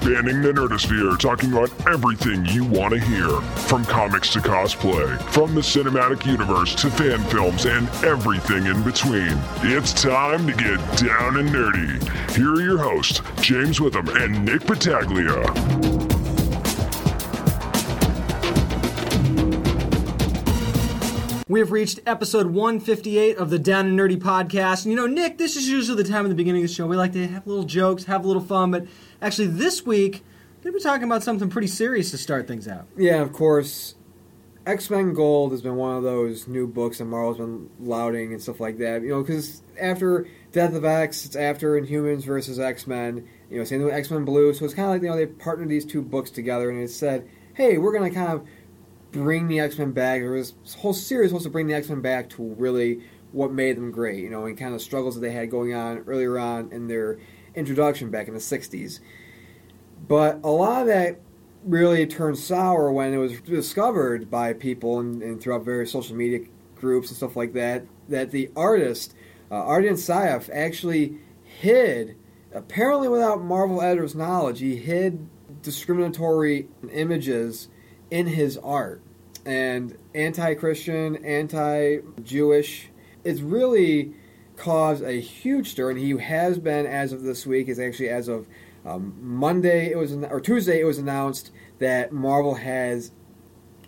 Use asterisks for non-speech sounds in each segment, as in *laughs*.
Spanning the nerdosphere, talking about everything you want to hear. From comics to cosplay, from the cinematic universe to fan films and everything in between. It's time to get down and nerdy. Here are your hosts, James Witham and Nick Battaglia. We have reached episode 158 of the Down and Nerdy podcast. And you know, Nick, this is usually the time at the beginning of the show we like to have little jokes, have a little fun, but actually this week, we're going to be talking about something pretty serious to start things out. Yeah, of course. X Men Gold has been one of those new books that Marvel's been lauding and stuff like that. You know, because after Death of X, it's after Inhumans versus X Men. You know, same with X Men Blue. So it's kind of like you know they partnered these two books together and it said, hey, we're going to kind of bring the X Men back. Was this whole series supposed to bring the X Men back to really what made them great. You know, and kind of struggles that they had going on earlier on in their introduction back in the '60s. But a lot of that really turned sour when it was discovered by people and, and throughout various social media groups and stuff like that that the artist uh, Ardian Syaf actually hid, apparently without Marvel editors' knowledge, he hid discriminatory images in his art and anti-Christian, anti-Jewish. It's really caused a huge stir, and he has been as of this week. Is actually as of um, Monday. It was or Tuesday. It was announced that Marvel has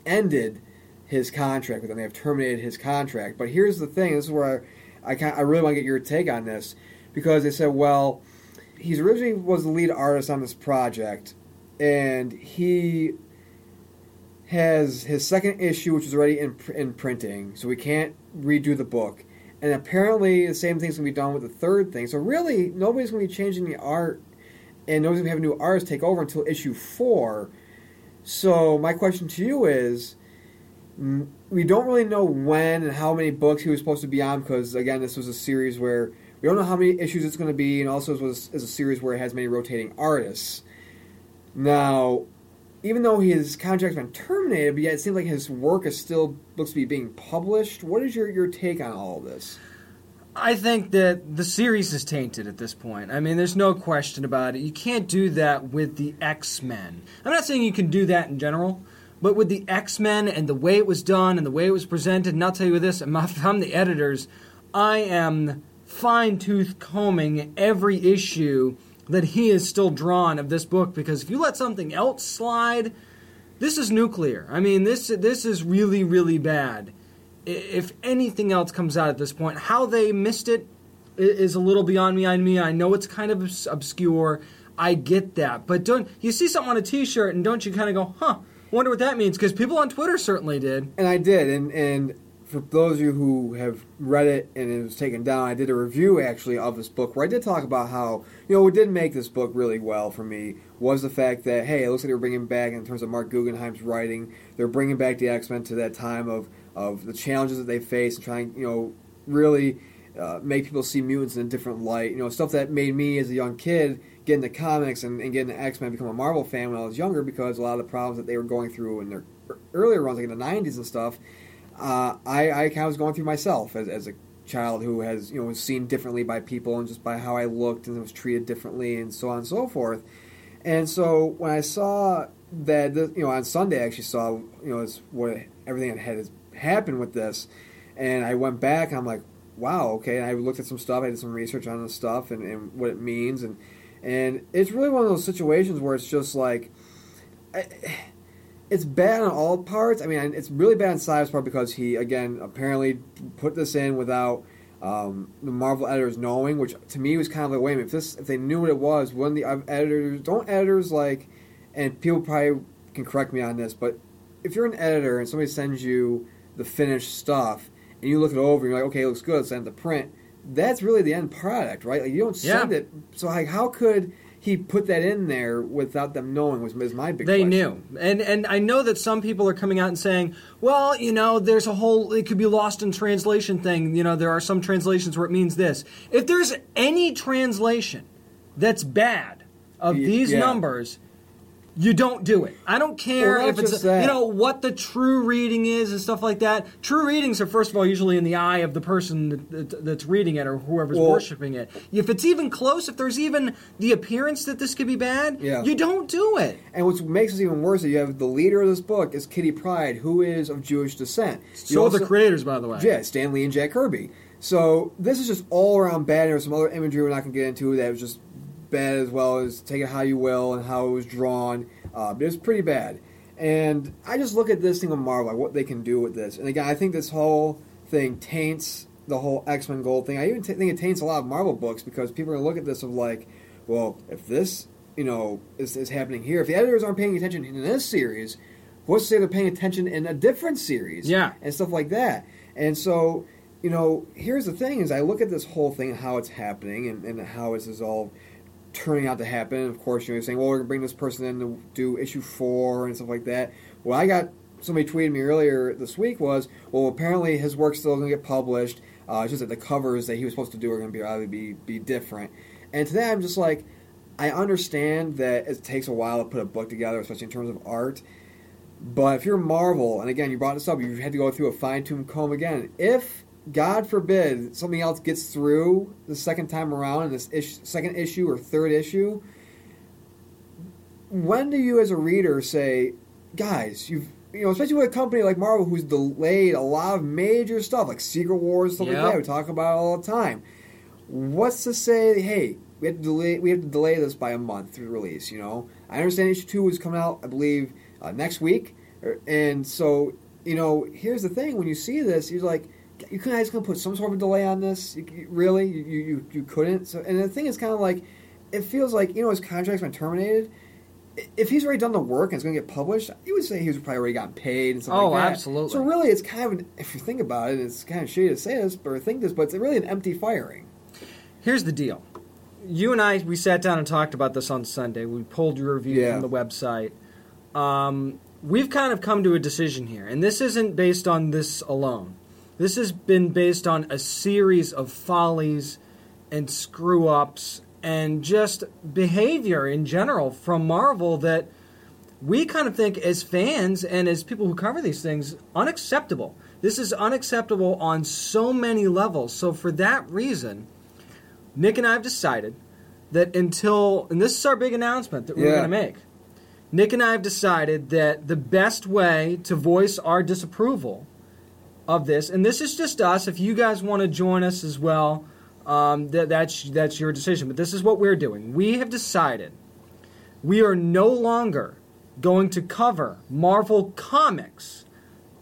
ended his contract with them. They have terminated his contract. But here's the thing. This is where I I, I really want to get your take on this because they said, well, he's originally was the lead artist on this project, and he has his second issue, which is already in, in printing, so we can't redo the book. And apparently, the same thing's gonna be done with the third thing. So really, nobody's gonna be changing the art, and nobody's gonna have new artists take over until issue four. So my question to you is, we don't really know when and how many books he was supposed to be on because again, this was a series where we don't know how many issues it's going to be, and also it was is a series where it has many rotating artists. Now, even though his contract's been terminated, but yet it seems like his work is still looks to be being published. What is your, your take on all of this? I think that the series is tainted at this point. I mean, there's no question about it. You can't do that with the X Men. I'm not saying you can do that in general, but with the X Men and the way it was done and the way it was presented, and I'll tell you this, if *laughs* I'm the editors, I am fine tooth combing every issue that he is still drawn of this book because if you let something else slide, this is nuclear. I mean, this this is really really bad. If anything else comes out at this point, how they missed it is a little beyond me. I mean, I know it's kind of obscure. I get that, but don't you see something on a T-shirt and don't you kind of go, "Huh? Wonder what that means?" Because people on Twitter certainly did. And I did, and and for those of you who have read it and it was taken down, I did a review actually of this book where I did talk about how you know what did make this book really well for me was the fact that hey, it looks like they were bringing back in terms of Marc Guggenheim's writing, they're bringing back the X Men to that time of of the challenges that they face and trying you know really uh, make people see mutants in a different light. You know stuff that made me as a young kid get into comics and, and get into X Men, become a Marvel fan when I was younger because a lot of the problems that they were going through in their earlier runs, like in the '90s and stuff uh, I, I kind of was going through myself as, as a child who has you know was seen differently by people and just by how I looked and was treated differently and so on and so forth. And so when I saw that you know on Sunday I actually saw you know what everything that had happened with this, and I went back and I'm like, wow, okay. And I looked at some stuff, I did some research on this stuff and, and what it means, and and it's really one of those situations where it's just like. I, it's bad on all parts. I mean, it's really bad on Syaf's part because he, again, apparently put this in without um, the Marvel editors knowing, which to me was kind of like, wait a minute, if this, if they knew what it was, when the editors, don't editors like, and people probably can correct me on this, but if you're an editor and somebody sends you the finished stuff and you look it over and you're like, okay, it looks good, send to print, that's really the end product, right? Like you don't send yeah. it. So like, how could he put that in there without them knowing was, was my big they question. knew and and i know that some people are coming out and saying well you know there's a whole it could be lost in translation thing you know there are some translations where it means this if there's any translation that's bad of these yeah. numbers you don't do it. I don't care Well, if it's a- you know what the true reading is and stuff like that. True readings are first of all usually in the eye of the person that, that, that's reading it or whoever's Well- worshiping it. If it's even close, if there's even the appearance that this could be bad, Yeah. you don't do it. And what makes this even worse is you have the leader of this book is Kitty Pryde, who is of Jewish descent. You So are the creators, by the way. Yeah, Stan Lee and Jack Kirby. So this is just all around bad. There's some other imagery we're not going to get into that was just bad as well as take it how you will and how it was drawn. Uh, but it was pretty bad. And I just look at this thing with Marvel, like what they can do with this. And again, I think this whole thing taints the whole X Men Gold thing. I even t- think it taints a lot of Marvel books because people are going to look at this of like, well, if this you know is, is happening here, if the editors aren't paying attention in this series, what's to say they're paying attention in a different series? Yeah. and stuff like that. And so, you know, here's the thing: is I look at this whole thing and how it's happening and, and how is all turning out to happen. Of course, you know, you're saying, well, we're gonna bring this person in to do issue four and stuff like that. Well, I got somebody tweeted me earlier this week was, well, apparently his work's still gonna get published. Uh, just that the covers that he was supposed to do are gonna be obviously be be different. And to that, I'm just like, I understand that it takes a while to put a book together, especially in terms of art. But if you're Marvel, and again, you brought this up, you had to go through a fine tooth comb again. If, God forbid, something else gets through the second time around in this ish, second issue or third issue, when do you as a reader say, guys, you've, you know, especially with a company like Marvel who's delayed a lot of major stuff like Secret Wars, stuff Yep. like that, we talk about it all the time. What's to say, hey, we have to delay, we have to delay this by a month to release, you know? I understand issue two is coming out, I believe, uh, next week. Er, And so, you know, here's the thing: when you see this, you're like, you couldn't just gonna put some sort of delay on this. You, really, you, you you couldn't. So, and the thing is, kind of like, it feels like you know his contract's been terminated. If he's already done the work and it's going to get published, you would say he was probably already gotten paid and stuff Oh, like that. absolutely. So really, it's kind of an, if you think about it, it's kind of shitty to say this or think this, but it's really an empty firing. Here's the deal. You and I, we sat down and talked about this on Sunday. We pulled your review Yeah. from the website. Um, we've kind of come to a decision here, and this isn't based on this alone. This has been based on a series of follies and screw ups and just behavior in general from Marvel that we kind of think as fans and as people who cover these things unacceptable. This is unacceptable on so many levels. So for that reason, Nick and I have decided that until and this is our big announcement that we're Yeah. going to make. Nick and I have decided that the best way to voice our disapproval of this, and this is just us. If you guys want to join us as well, um, that, that's that's your decision. But this is what we're doing. We have decided we are no longer going to cover Marvel comics,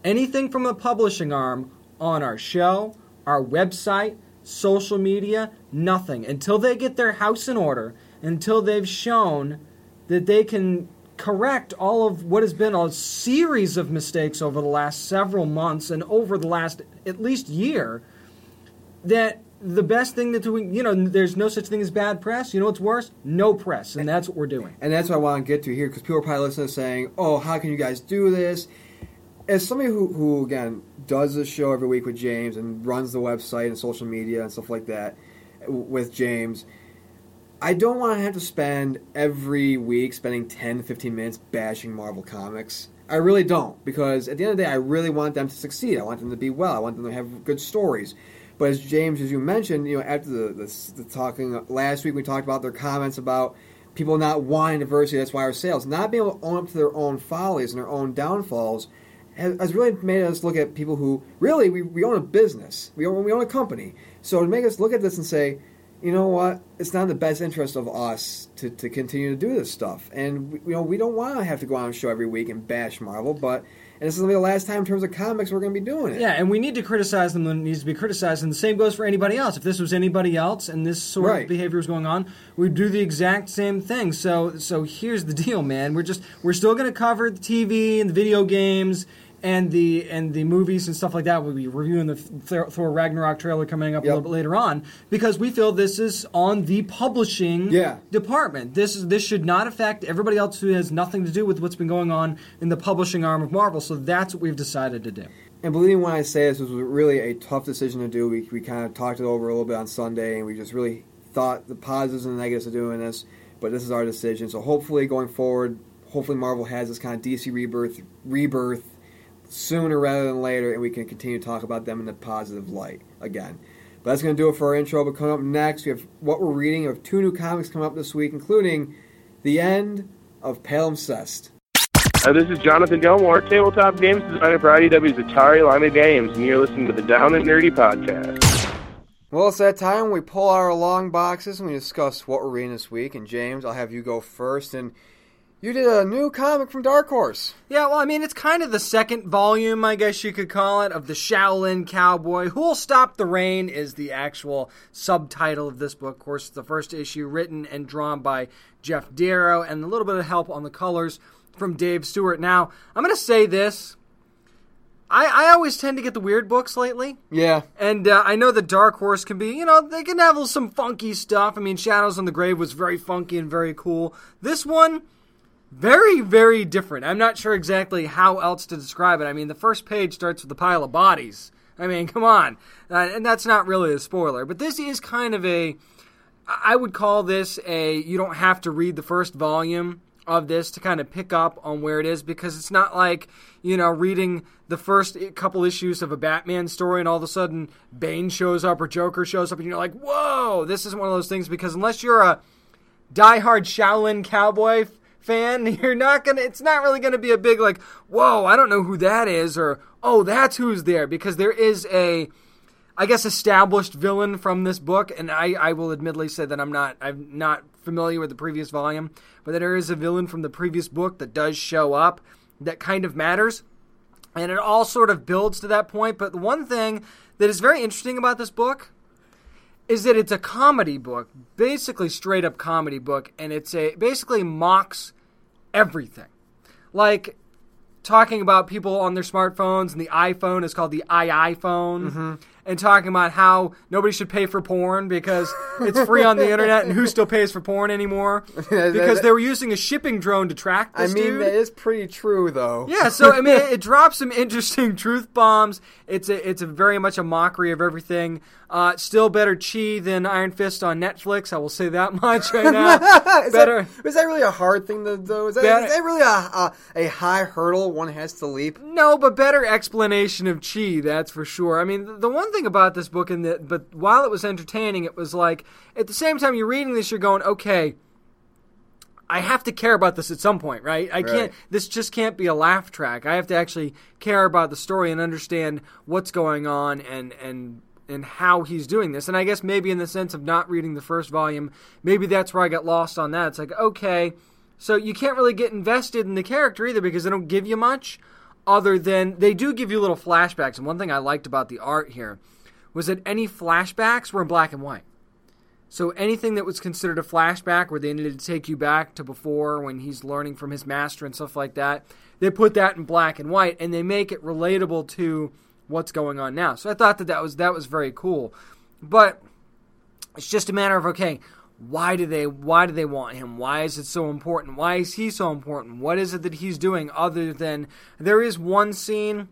anything from the publishing arm, on our show, our website, social media, nothing until they get their house in order, until they've shown that they can correct all of what has been a series of mistakes over the last several months and over the last at least year that the best thing that doing you know there's no such thing as bad press. You know what's worse? No press and that's what we're doing. And that's what I want to get to here because people are probably listening saying, oh, how can you guys do this? As somebody who, who, again, does this show every week with James and runs the website and social media and stuff like that with James, I don't want to have to spend every week spending 10 15 minutes bashing Marvel Comics. I really don't because at the end of the day, I really want them to succeed. I want them to be well. I want them to have good stories. But as James, as you mentioned, you know, after the, the, the talking uh, last week, we talked about their comments about people not wanting diversity. That's why our sales, not being able to own up to their own follies and their own downfalls, has, has really made us look at people who really we, we own a business, we own we own a company. So to make us look at this and say, you know what, it's not in the best interest of us to, to continue to do this stuff, and we, you know we don't want to have to go on a show every week and bash Marvel, but. And this is gonna be the last time in terms of comics we're going to be doing it. yeah and we need to criticize them when it needs to be criticized and the same goes for anybody else if this was anybody else and this sort Right. of behavior was going on we'd do the exact same thing so so here's the deal man we're just we're still going to cover the tv and the video games and the and the movies and stuff like that. We'll be reviewing the Thor, Ragnarok trailer coming up a little bit later on because we feel this is on the publishing Yeah. department. This is this should not affect everybody else who has nothing to do with what's been going on in the publishing arm of Marvel. So that's what we've decided to do. And believe me when I say this, this was really a tough decision to do. We, we kind of talked it over a little bit on Sunday, and we just really thought the positives and the negatives of doing this. But this is our decision. So hopefully, going forward, hopefully Marvel has this kind of DC rebirth rebirth sooner rather than later, and we can continue to talk about them in the positive light again. But that's going to do it for our intro. But coming up next, we have what we're reading. We have two new comics coming up this week, including the end of Palimpsest. This is Jonathan Gilmore, tabletop games designer for IDW's Atari line of games, and you're listening to the Down and Nerdy podcast. Well, it's that time we pull out our long boxes and we discuss what we're reading this week. And James, I'll have you go first. And you did a new comic from Dark Horse. Yeah, well, I mean, it's kind of the second volume, I guess you could call it, of the Shaolin Cowboy. Who'll Stop the Rain is the actual subtitle of this book. Of course, the first issue written and drawn by Geof Darrow, and a little bit of help on the colors from Dave Stewart. Now, I'm going to say this. I, I always tend to get the weird books lately. Yeah. And uh, I know the Dark Horse can be, you know, they can have some funky stuff. I mean, Shadows on the Grave was very funky and very cool. This one, very, very different. I'm not sure exactly how else to describe it. I mean, the first page starts with a pile of bodies. I mean, *laughs* come on. Uh, and that's not really a spoiler. But this is kind of a. I would call this a. You don't have to read the first volume of this to kind of pick up on where it is because it's not like, you know, reading the first couple issues of a Batman story and all of a sudden Bane shows up or Joker shows up and you're like, whoa, this is one of those things because unless you're a diehard Shaolin cowboy fan, *laughs* you're not gonna. It's not really gonna be a big like, whoa, I don't know who that is, or oh, that's who's there, because there is a, I guess, established villain from this book, and I, I will admittedly say that I'm not, I'm not familiar with the previous volume, but that there is a villain from the previous book that does show up that kind of matters. And it all sort of builds to that point. But the one thing that is very interesting about this book is that it's a comedy book, basically straight up comedy book, and it's a basically mocks everything. Like talking about people on their smartphones and the iPhone is called the iPhone. Mm-hmm. And talking about how nobody should pay for porn because it's free on the internet, and who still pays for porn anymore? *laughs* Because they were using a shipping drone to track I mean, dude. that is pretty true, though. Yeah, so I mean, it, *laughs* it drops some interesting truth bombs. It's a, it's a very much a mockery of everything. Uh, still better Chi than Iron Fist on Netflix. I will say that *laughs* much right now. is, better. That, is that really a hard thing to do? Is that, Better- is that really a, a, a high hurdle one has to leap? No, but better explanation of chi, that's for sure. I mean, the, the one thing about this book, and that, but while it was entertaining, it was like at the same time you're reading this, you're going, okay, I have to care about this at some point, right? I can't. Right. This just can't be a laugh track. I have to actually care about the story and understand what's going on and and and how he's doing this. And I guess maybe in the sense of not reading the first volume, maybe that's where I got lost on that. It's like, okay, so you can't really get invested in the character either because they don't give you much other than they do give you little flashbacks. And one thing I liked about the art here was that any flashbacks were in black and white. So anything that was considered a flashback where they needed to take you back to before when he's learning from his master and stuff like that, they put that in black and white and they make it relatable to what's going on now. So I thought that that was that was very cool. But it's just a matter of okay, why do they why do they want him? Why is it so important? Why is he so important? What is it that he's doing other than there is one scene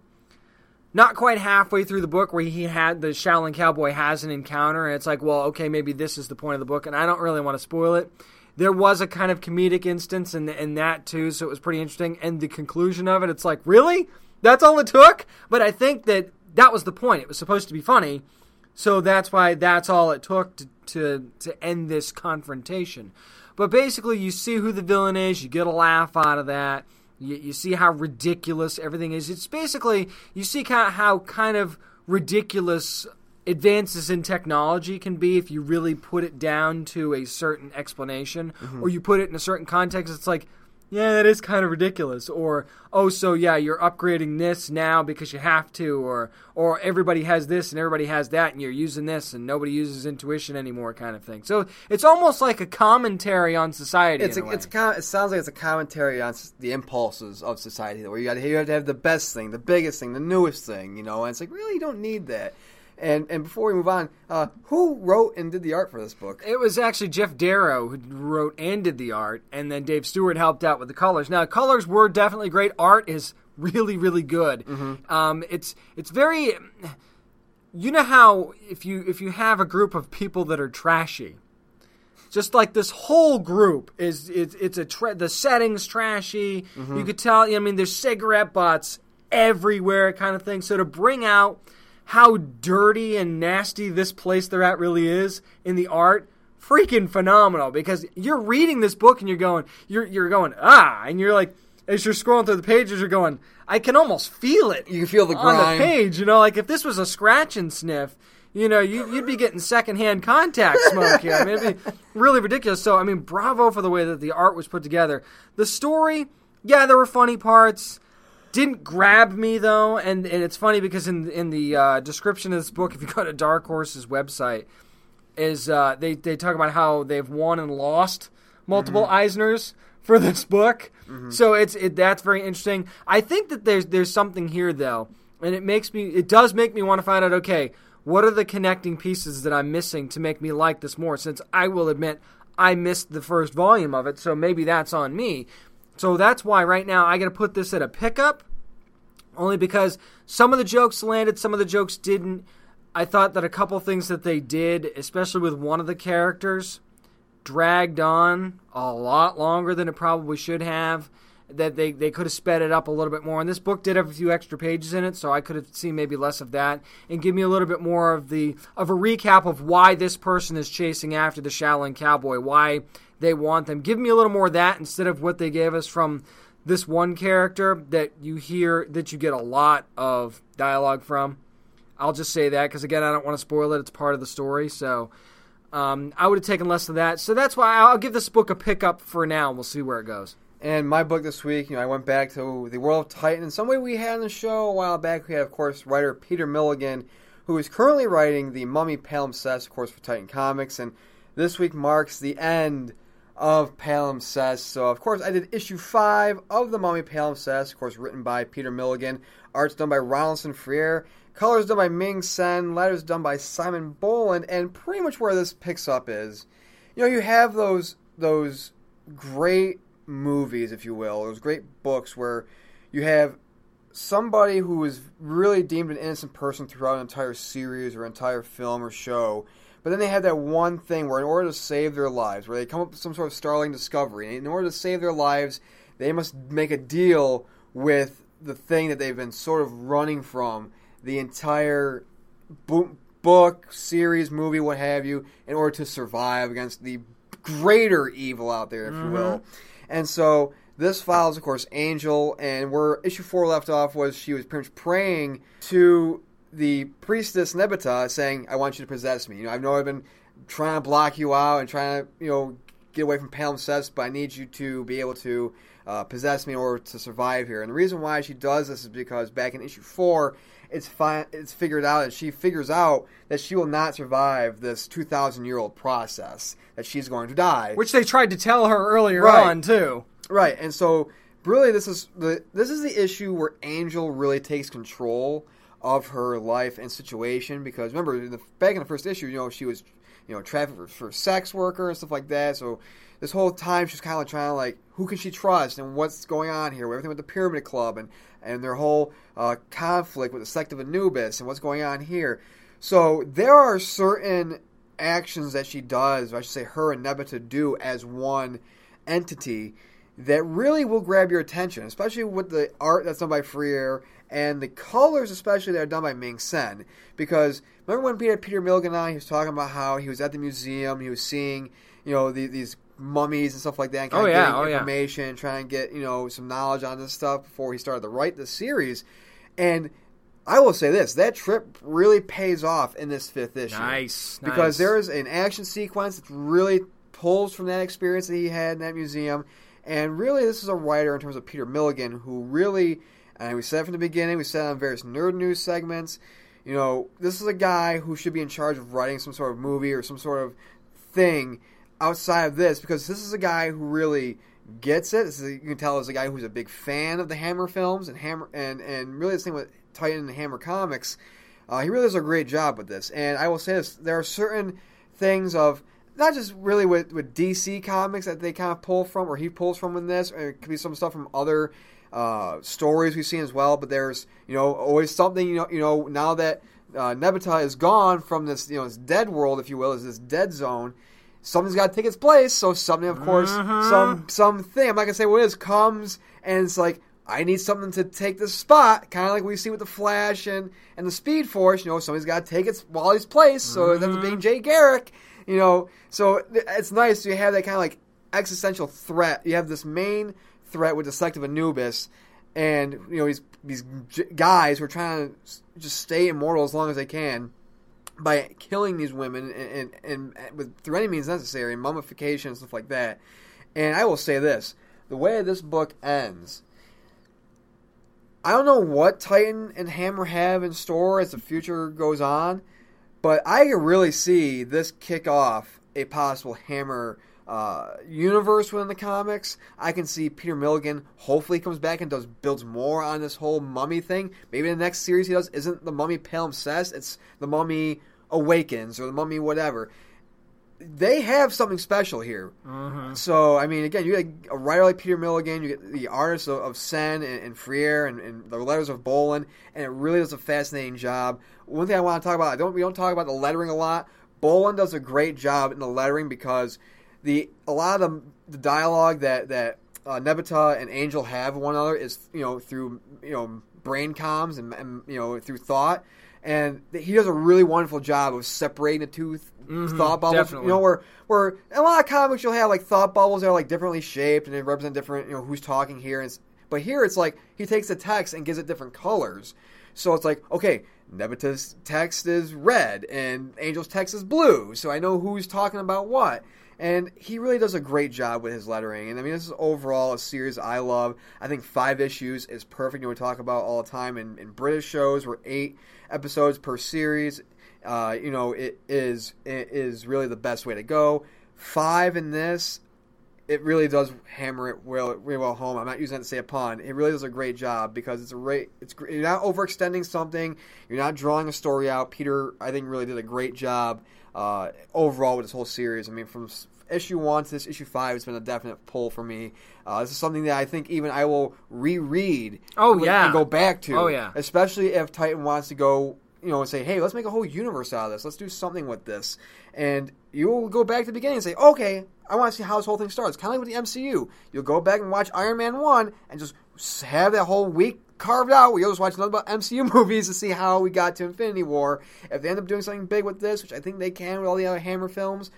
not quite halfway through the book where he had the Shaolin cowboy has an encounter and it's like, well, okay, maybe this is the point of the book and I don't really want to spoil it. There was a kind of comedic instance in, in that too, so it was pretty interesting. And the conclusion of it, it's like, really? That's all it took? But I think that that was the point. It was supposed to be funny, so that's why that's all it took to, to, to end this confrontation. But basically, you see who the villain is, you get a laugh out of that. You, you see how ridiculous everything is. It's basically, you see of how kind of ridiculous advances in technology can be if you really put it down to a certain explanation mm-hmm. or you put it in a certain context. It's like, yeah, that is kind of ridiculous. Or, oh, so yeah, you're upgrading this now because you have to, or or everybody has this and everybody has that, and you're using this and nobody uses intuition anymore, kind of thing. So it's almost like a commentary on society. It's in a, a way. it's kind it sounds like it's a commentary on the impulses of society, where you got you have to have the best thing, the biggest thing, the newest thing, you know. And it's like really, you don't need that. And and before we move on, uh, who wrote and did the art for this book? It was actually Geof Darrow who wrote and did the art, and then Dave Stewart helped out with the colors. Now, colors were definitely great. Art is *laughs* really, really good. Um, it's it's very. You know how if you if you have a group of people that are trashy, just like this whole group is it's, it's a tra- the setting's trashy. Mm-hmm. You could tell. I mean, there's cigarette butts everywhere, kind of thing. So to bring out how dirty and nasty this place they're at really is in the art, freaking phenomenal. Because you're reading this book and you're going, you're you're going ah, and you're like, as you're scrolling through the pages, you're going, I can almost feel it. You can feel the on the page. You know, like if this was a scratch and sniff. You know, you, you'd be getting secondhand contact smoke here. I mean, it'd be really ridiculous. So, I mean, bravo for the way that the art was put together. The story, yeah, there were funny parts didn't grab me though, and, and it's funny because in in the uh, description of this book, *laughs* if you go to Dark Horse's website, is uh, they they talk about how they've won and lost multiple Eisners for this book. So it's it, that's very interesting. I think that there's there's something here though, and it makes me it does make me want to find out. Okay, what are the connecting pieces that I'm missing to make me like this more? Since I will admit I missed the first volume of it, so maybe that's on me. So that's why right now I got to put this at a pickup, only because some of the jokes landed, some of the jokes didn't. I thought that a couple things that they did, especially with one of the characters, dragged on a lot longer than it probably should have. That they, they could have sped it up a little bit more. And this book did have a few extra pages in it, so I could have seen maybe less of that and give me a little bit more of the of a recap of why this person is chasing after the Shaolin Cowboy, why they want them. Give me a little more of that instead of what they gave us from this one character that you hear that you get a lot of dialogue from. I'll just say that because again, I don't want to spoil it. It's part of the story, so um, I would have taken less of that. So that's why I'll give this book a pickup for now, and we'll see where it goes. And my book this week, you know, I went back to the World of Titan. In some way, we had on the show a while back. We had, of course, writer Peter Milligan, who is currently writing the Mummy Palimpsest, of course, for Titan Comics. And this week marks the end of Palimpsest. So, of course, I did issue five of the Mummy Palimpsest, of course, written by Peter Milligan. Art's done by Ronaldson Freire. Colors done by Ming Sen. Letters done by Simon Bowland. And pretty much where this picks up is, you know, you have those those great movies, if you will, those great books where you have somebody who is really deemed an innocent person throughout an entire series or entire film or show. But then they have that one thing where, in order to save their lives, where they come up with some sort of startling discovery, and in order to save their lives, they must make a deal with the thing that they've been sort of running from the entire bo- book, series, movie, what have you, in order to survive against the greater evil out there, if you will. Mm-hmm. And so this follows, of course, Angel, and where issue four left off was she was pretty much praying to the priestess Nebita, saying, "I want you to possess me. You know, I've know I've been trying to block you out and trying to, you know, get away from Palimpsest, but I need you to be able to uh, possess me in order to survive here." And the reason why she does this is because back in issue four, it's fi- it's figured out that she figures out that she will not survive this two thousand year old process that she's going to die. Which they tried to tell her earlier Right. on too. Right, and so really, this is the this is the issue where Angel really takes control of her life and situation because remember, in the, back in the first issue, you know, she was you know trafficked for, for sex worker and stuff like that. So this whole time, she's kind of trying to like, who can she trust and what's going on here? Everything with the Pyramid Club and and their whole uh, conflict with the sect of Anubis and what's going on here. So there are certain actions that she does, I should say, her and Nebita do as one entity that really will grab your attention, especially with the art that's done by Freire and the colors, especially that are done by Ming Sen. Because remember when Peter Peter Milligan and I, he was talking about how he was at the museum, he was seeing you know the, these mummies and stuff like that, and kind Oh, of yeah, getting oh, yeah. information, trying to get you know some knowledge on this stuff before he started to write the series. And I will say this: that trip really pays off in this fifth issue Nice, because nice. there is an action sequence that really pulls from that experience that he had in that museum. And really, this is a writer in terms of Peter Milligan who really, and we said from the beginning, we said on various nerd news segments, you know, this is a guy who should be in charge of writing some sort of movie or some sort of thing outside of this because this is a guy who really gets it. You can tell is a guy who's a big fan of the Hammer films and Hammer and and really this thing with Titan and Hammer comics. Uh, he really does a great job with this. And I will say this: there are certain things of not just really with, with DC comics that they kind of pull from, or he pulls from in this, or it could be some stuff from other uh, stories we've seen as well. But there's you know always something you know you know now that uh, Nebita is gone from this you know this dead world, if you will, is this dead zone. something's got to take its place. So something, of course, Mm-hmm. some something. I'm not gonna say what it is. Comes and it's like I need something to take this spot, kind of like we see with the Flash and and the Speed Force. You know, somebody's got to take its Wally's place. So it ends up Mm-hmm. being Jay Garrick. You know, so it's nice to have that kind of like existential threat. You have this main threat with the Sect of Anubis, and you know these these guys who are trying to just stay immortal as long as they can by killing these women and, and, and with through any means necessary, mummification and stuff like that. And I will say this: the way this book ends, I don't know what Titan and Hammer have in store as the future goes on, but I can really see this kick off a possible Hammer uh, universe within the comics. I can see Peter Milligan hopefully comes back and does builds more on this whole mummy thing. Maybe the next series he does isn't the Mummy Palimpsest, it's the Mummy Awakens or the Mummy whatever. They have something special here. So I mean, again, you get a writer like Peter Milligan, you get the artists of, of Sen and, and Freire and, and the letters of Bolin, and it really does a fascinating job. One thing I want to talk about, I don't we don't talk about the lettering a lot. Bolin does a great job in the lettering because the a lot of the, the dialogue that that uh, Nebita and Angel have one another is you know through you know brain comms and, and you know through thought, and he does a really wonderful job of separating the two th- thought bubbles. definitely. You know where where in a lot of comics you'll have like thought bubbles that are like differently shaped and they represent different you know who's talking here. And but here it's like he takes the text and gives it different colors. So it's like okay, Nebita's text is red and Angel's text is blue, so I know who's talking about what. And he really does a great job with his lettering. And I mean, this is overall a series I love. I think five issues is perfect. You know, we talk about all the time in, in British shows where eight episodes per series. Uh, you know, it is it is really the best way to go. Five in this, it really does hammer it well, really well home. I'm not using that to say a pun. It really does a great job because it's a great. It's you're not overextending something. You're not drawing a story out. Peter, I think, really did a great job uh, overall with this whole series. I mean, from issue one to this issue five, it's been a definite pull for me. Uh, this is something that I think even I will reread. Oh, and- yeah. and go back to. Oh, yeah. especially if Titan wants to go, you know, and say, hey, let's make a whole universe out of this. Let's do something with this. And you'll go back to the beginning and say, okay, I want to see how this whole thing starts. Kind of like with the MCU. You'll go back and watch Iron Man 1 and just have that whole week carved out you'll just watch nothing but *laughs* MCU movies to see how we got to Infinity War. If they end up doing something big with this, which I think they can with all the other Hammer films,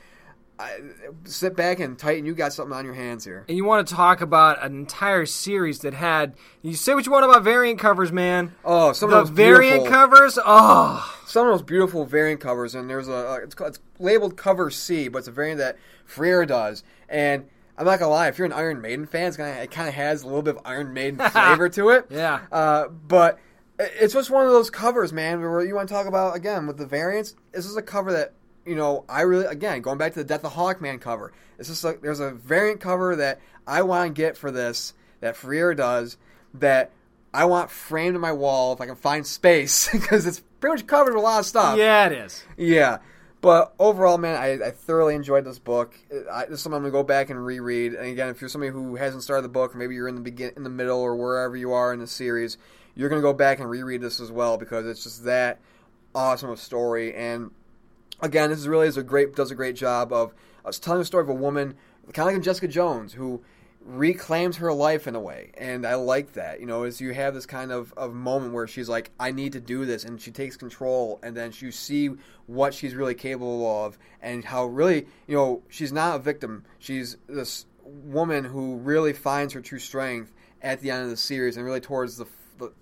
I, sit back and tighten. you got something on your hands here. And you want to talk about an entire series that had you say what you want about variant covers, man. Oh, some the of those variant covers, oh, some of those beautiful variant covers, and there's a uh, it's, called, it's labeled cover C, but it's a variant that Freire does. And I'm not gonna lie, if you're an Iron Maiden fan, it's gonna, it kind of has a little bit of Iron Maiden *laughs* flavor to it. Yeah. Uh, but it's just one of those covers, man. Where you want to talk about again with the variants. This is a cover that you know I really again going back to the Death of Hawkman cover. This is a, there's a variant cover that I want to get for this that Freire does that I want framed in my wall if I can find space *laughs* because it's pretty much covered with a lot of stuff. yeah, it is. Yeah. But overall, man, I, I thoroughly enjoyed this book. I, this is something I'm gonna go back and reread. And again, if you're somebody who hasn't started the book, maybe you're in the begin, in the middle, or wherever you are in the series, you're gonna go back and reread this as well because it's just that awesome of story. And again, this is really is a great does a great job of, of telling the story of a woman, kind of like Jessica Jones, who reclaims her life in a way and i like that you know as you have this kind of, of moment where she's like i need to do this and she takes control and then you see what she's really capable of and how really you know she's not a victim. She's this woman who really finds her true strength at the end of the series and really towards the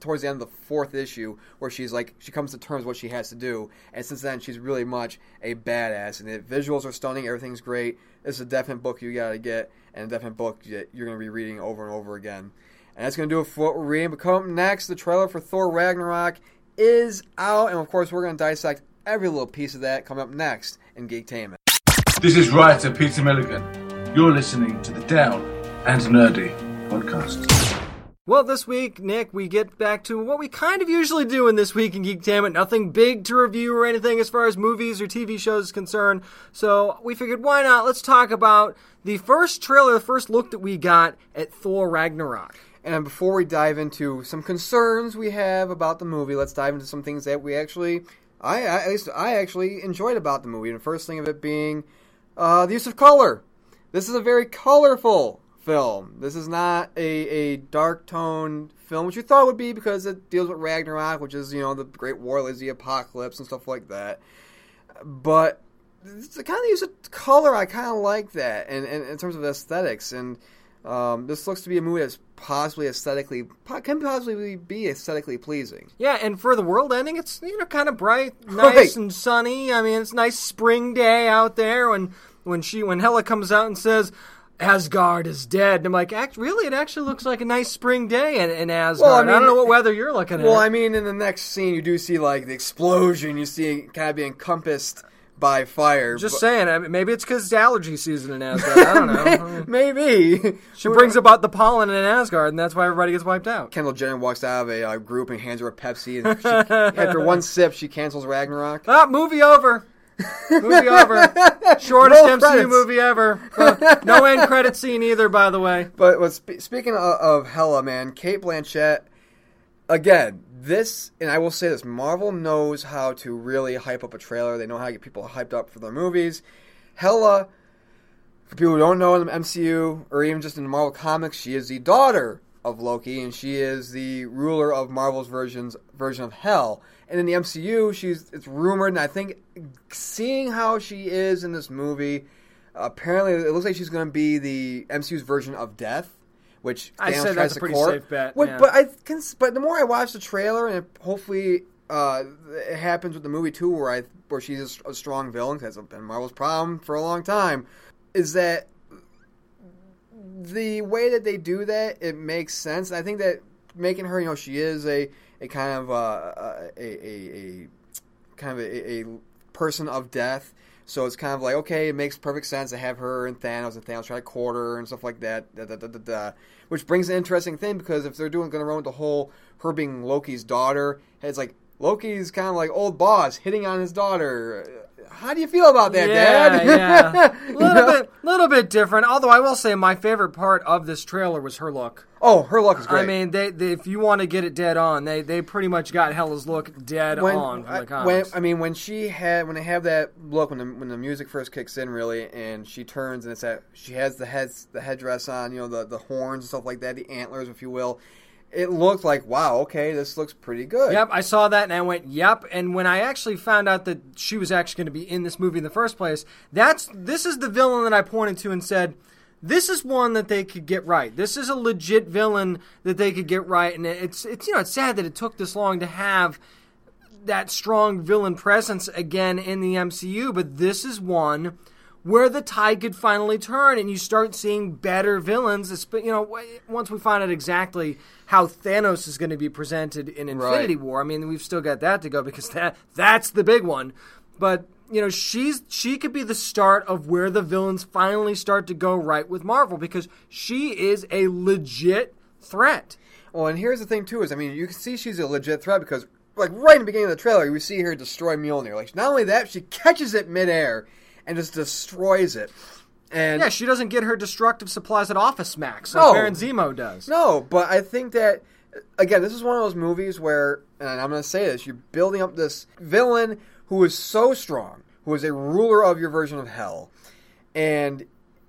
towards the end of the fourth issue where she's like she comes to terms with what she has to do and since then she's really much a badass and the visuals are stunning everything's great. This is a definite book you gotta get and a definite book that you're gonna be reading over and over again and that's gonna do it for what we're reading but come up next the trailer for thor ragnarok is out and of course we're gonna dissect every little piece of that coming up next in geektainment This is writer Peter Milligan. You're listening to the Down and Nerdy podcast. Well, this week, Nick, we get back to what we kind of usually do in this week in Geek Geektainment. Nothing big to review or anything as far as movies or TV shows is concerned. So we figured, why not? Let's talk about the first trailer, the first look that we got at Thor Ragnarok. And before we dive into some concerns we have about the movie, let's dive into some things that we actually, I I- at least I actually enjoyed about the movie. And the first thing of it being Uh, the use of color. This is a very colorful film. This is not a, a dark tone film, which you thought it would be because it deals with Ragnarok, which is, you know, the Great War, leads the apocalypse and stuff like that. But the kind of use of color, I kind of like that, and, and in terms of aesthetics. And um, this looks to be a movie that's possibly aesthetically, can possibly be aesthetically pleasing. Yeah, and for the world ending, it's you know kind of bright, *laughs* nice Right. and sunny. I mean, it's a nice spring day out there when when she when Hela comes out and says. Asgard is dead. And I'm like, act, really? It actually looks like a nice spring day in, in Asgard. Well, I I, don't know what weather you're looking at. Well, I mean, in the next scene, you do see like the explosion. You see it kind of be encompassed by fire. Just but- saying. I mean, maybe it's because it's allergy season in Asgard. I don't *laughs* know. Maybe she brings about the pollen in Asgard, and that's why everybody gets wiped out. Kendall Jenner walks out of a uh, group and hands her a Pepsi, and she, *laughs* after one sip, she cancels Ragnarok. Ah, movie over. Movie over. *laughs* Shortest MCU credits. movie ever. No end credit scene either, by the way. But spe- speaking of, of Hela, man, Cate Blanchett, again, this, and I will say this: Marvel knows how to really hype up a trailer. They know how to get people hyped up for their movies. Hela, for people who don't know in the MCU or even just in the Marvel comics, she is the daughter of Loki, and she is the ruler of Marvel's versions version of Hell. And in the MCU, she's it's rumored, and I think seeing how she is in this movie, apparently it looks like she's going to be the MCU's version of Death. Which I said that's a pretty court. safe bet, What- yeah. But I can, but the more I watch the trailer, and it, hopefully uh, it happens with the movie too, where I where she's a, a strong villain because it's been Marvel's problem for a long time, is that the way that they do that it makes sense. And I think that making her, you know, she is a a kind of uh, a, a a kind of a, a person of death. So it's kind of like okay, it makes perfect sense to have her and Thanos and Thanos try to court her and stuff like that. Da, da, da. Which brings an interesting thing because if they're doing going to run with the whole her being Loki's daughter, it's like Loki's kind of like old boss hitting on his daughter. How do you feel about that, yeah, Dad? yeah. A *laughs* little know? bit, little bit different. Although I will say, my favorite part of this trailer was her look. Oh, her look is great. I mean, they, they if you want to get it dead on, they they pretty much got Hela's look dead when, on from I, the comics. when I mean when she had when they have that look when the when the music first kicks in really and she turns and it's that she has the heads the headdress on you know the the horns and stuff like that the antlers if you will it looked like wow okay this looks pretty good Yep, I saw that and I went, "Yep." And when I actually found out that she was actually going to be in this movie in the first place, that's this is the villain that I pointed to and said, "This is one that they could get right. This is a legit villain that they could get right." And it's it's you know it's sad that it took this long to have that strong villain presence again in the MCU, but this is one where the tide could finally turn and you start seeing better villains. You know, once we find out exactly how Thanos is going to be presented in Infinity Right. War. I mean, we've still got that to go because that that's the big one. But you know, she's she could be the start of where the villains finally start to go right with Marvel because she is a legit threat. well and here's the thing too is I mean you can see she's a legit threat because like right in the beginning of the trailer we see her destroy Mjolnir like not only that she catches it midair and just destroys it and Yeah, she doesn't get her destructive supplies at Office Max No. like Baron Zemo does. No, but I think that again, this is one of those movies where, and I'm going to say this: you're building up this villain who is so strong, who is a ruler of your version of hell, and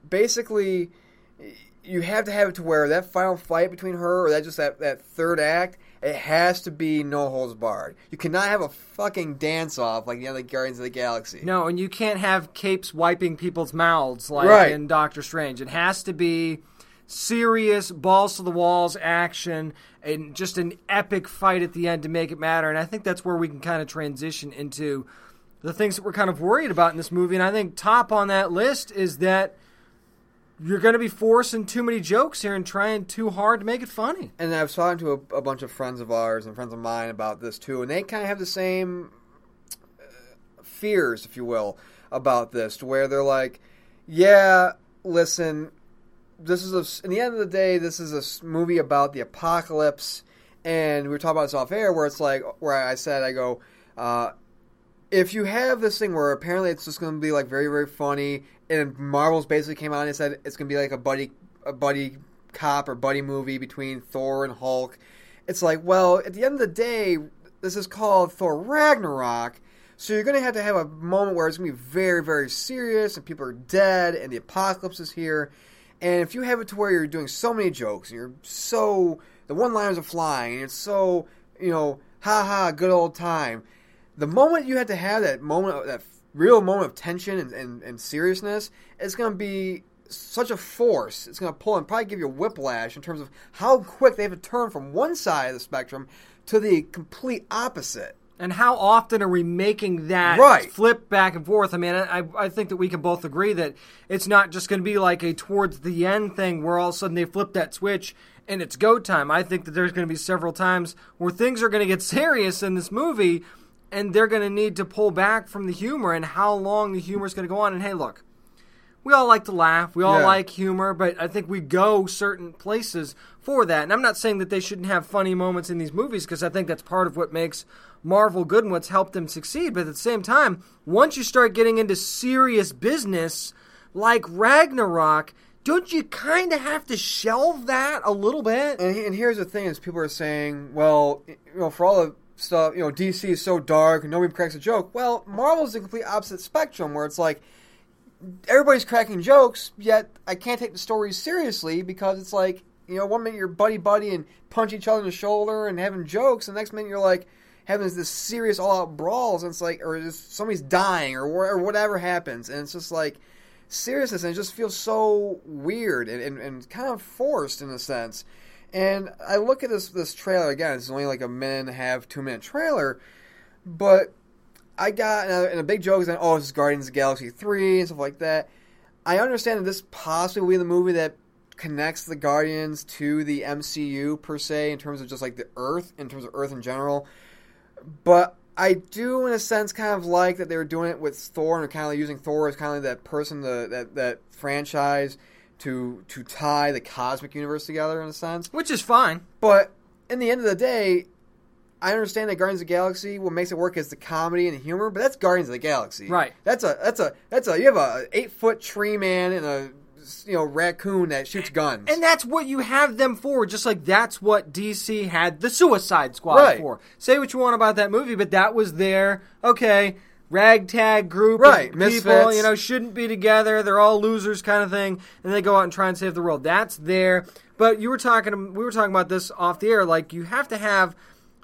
basically, you have to have it to where that final fight between her, or that just that that third act. It has to be no holds barred. You cannot have a fucking dance off like the other Guardians of the Galaxy. No, and you can't have capes wiping people's mouths like Right. in Doctor Strange. It has to be serious, balls to the walls action, and just an epic fight at the end to make it matter. And I think that's where we can kind of transition into the things that we're kind of worried about in this movie. And I think top on that list is that you're going to be forcing too many jokes here and trying too hard to make it funny. and I was talking to a, a bunch of friends of ours and friends of mine about this too, and they kind of have the same uh, fears, if you will, about this, to where they're like, "Yeah, listen, this is a, in the end of the day, this is a movie about the apocalypse." And we were talking about this off air, where it's like, where I said, I go, uh, if you have this thing where apparently it's just going to be like very very funny, and Marvel's basically came out and said it's going to be like a buddy a buddy cop or buddy movie between Thor and Hulk. It's like, well, at the end of the day, this is called Thor Ragnarok, So you're going to have to have a moment where it's going to be very, very serious, and people are dead, and the apocalypse is here. And if you have it to where you're doing so many jokes, and you're so the one-liners are flying, and it's so you know, ha ha, good old time. The moment you had to have that moment, that real moment of tension and, and, and seriousness, it's going to be such a force. It's going to pull and probably give you a whiplash in terms of how quick they have to turn from one side of the spectrum to the complete opposite. And how often are we making that Right. flip back and forth? I mean, I, I think that we can both agree that it's not just going to be like a towards the end thing where all of a sudden they flip that switch and it's go time. I think that there's going to be several times where things are going to get *laughs* serious in this movie and they're going to need to pull back from the humor and how long the humor is going to go on. And hey, look, we all like to laugh. We all Yeah. like humor, but I think we go certain places for that. And I'm not saying that they shouldn't have funny moments in these movies because I think that's part of what makes Marvel good and what's helped them succeed. But at the same time, once you start getting into serious business like Ragnarok, don't you kind of have to shelve that a little bit? And, and here's the thing: is people are saying, well, you know, for all the stuff, you know, DC is so dark, nobody cracks a joke. Well, Marvel's the complete opposite spectrum, where it's like everybody's cracking jokes, yet I can't take the stories seriously because it's like, you know, one minute you're buddy buddy and punch each other in the shoulder and having jokes, and the next minute you're like having this serious all out brawls, and it's like, or just somebody's dying, or, or whatever happens, and it's just like seriousness, and it just feels so weird and, and, and kind of forced in a sense. And I look at this this trailer again. It's only like a minute and a half, two minute trailer, but I got and a, big joke is that oh, this Guardians of Galaxy three and stuff like that. I understand that this possibly will be the movie that connects the Guardians to the MCU per se in terms of just like the Earth, in terms of Earth in general. But I do, in a sense, kind of like that they were doing it with Thor and kind of using Thor as kind of like that person, the, that that franchise to to tie the cosmic universe together in a sense. Which is fine. But in the end of the day, I understand that Guardians of the Galaxy what makes it work is the comedy and the humor, but that's Guardians of the Galaxy. Right. That's a that's a that's a you have a eight foot tree man and a you know raccoon that shoots guns. And that's what you have them for, just like that's what DC had the Suicide Squad Right. for. Say what you want about that movie, but that was their okay ragtag group Right, of people, misfits. you know, shouldn't be together. They're all losers, kind of thing, and they go out and try and save the world. That's there. But you were talking, we were talking about this off the air. Like you have to have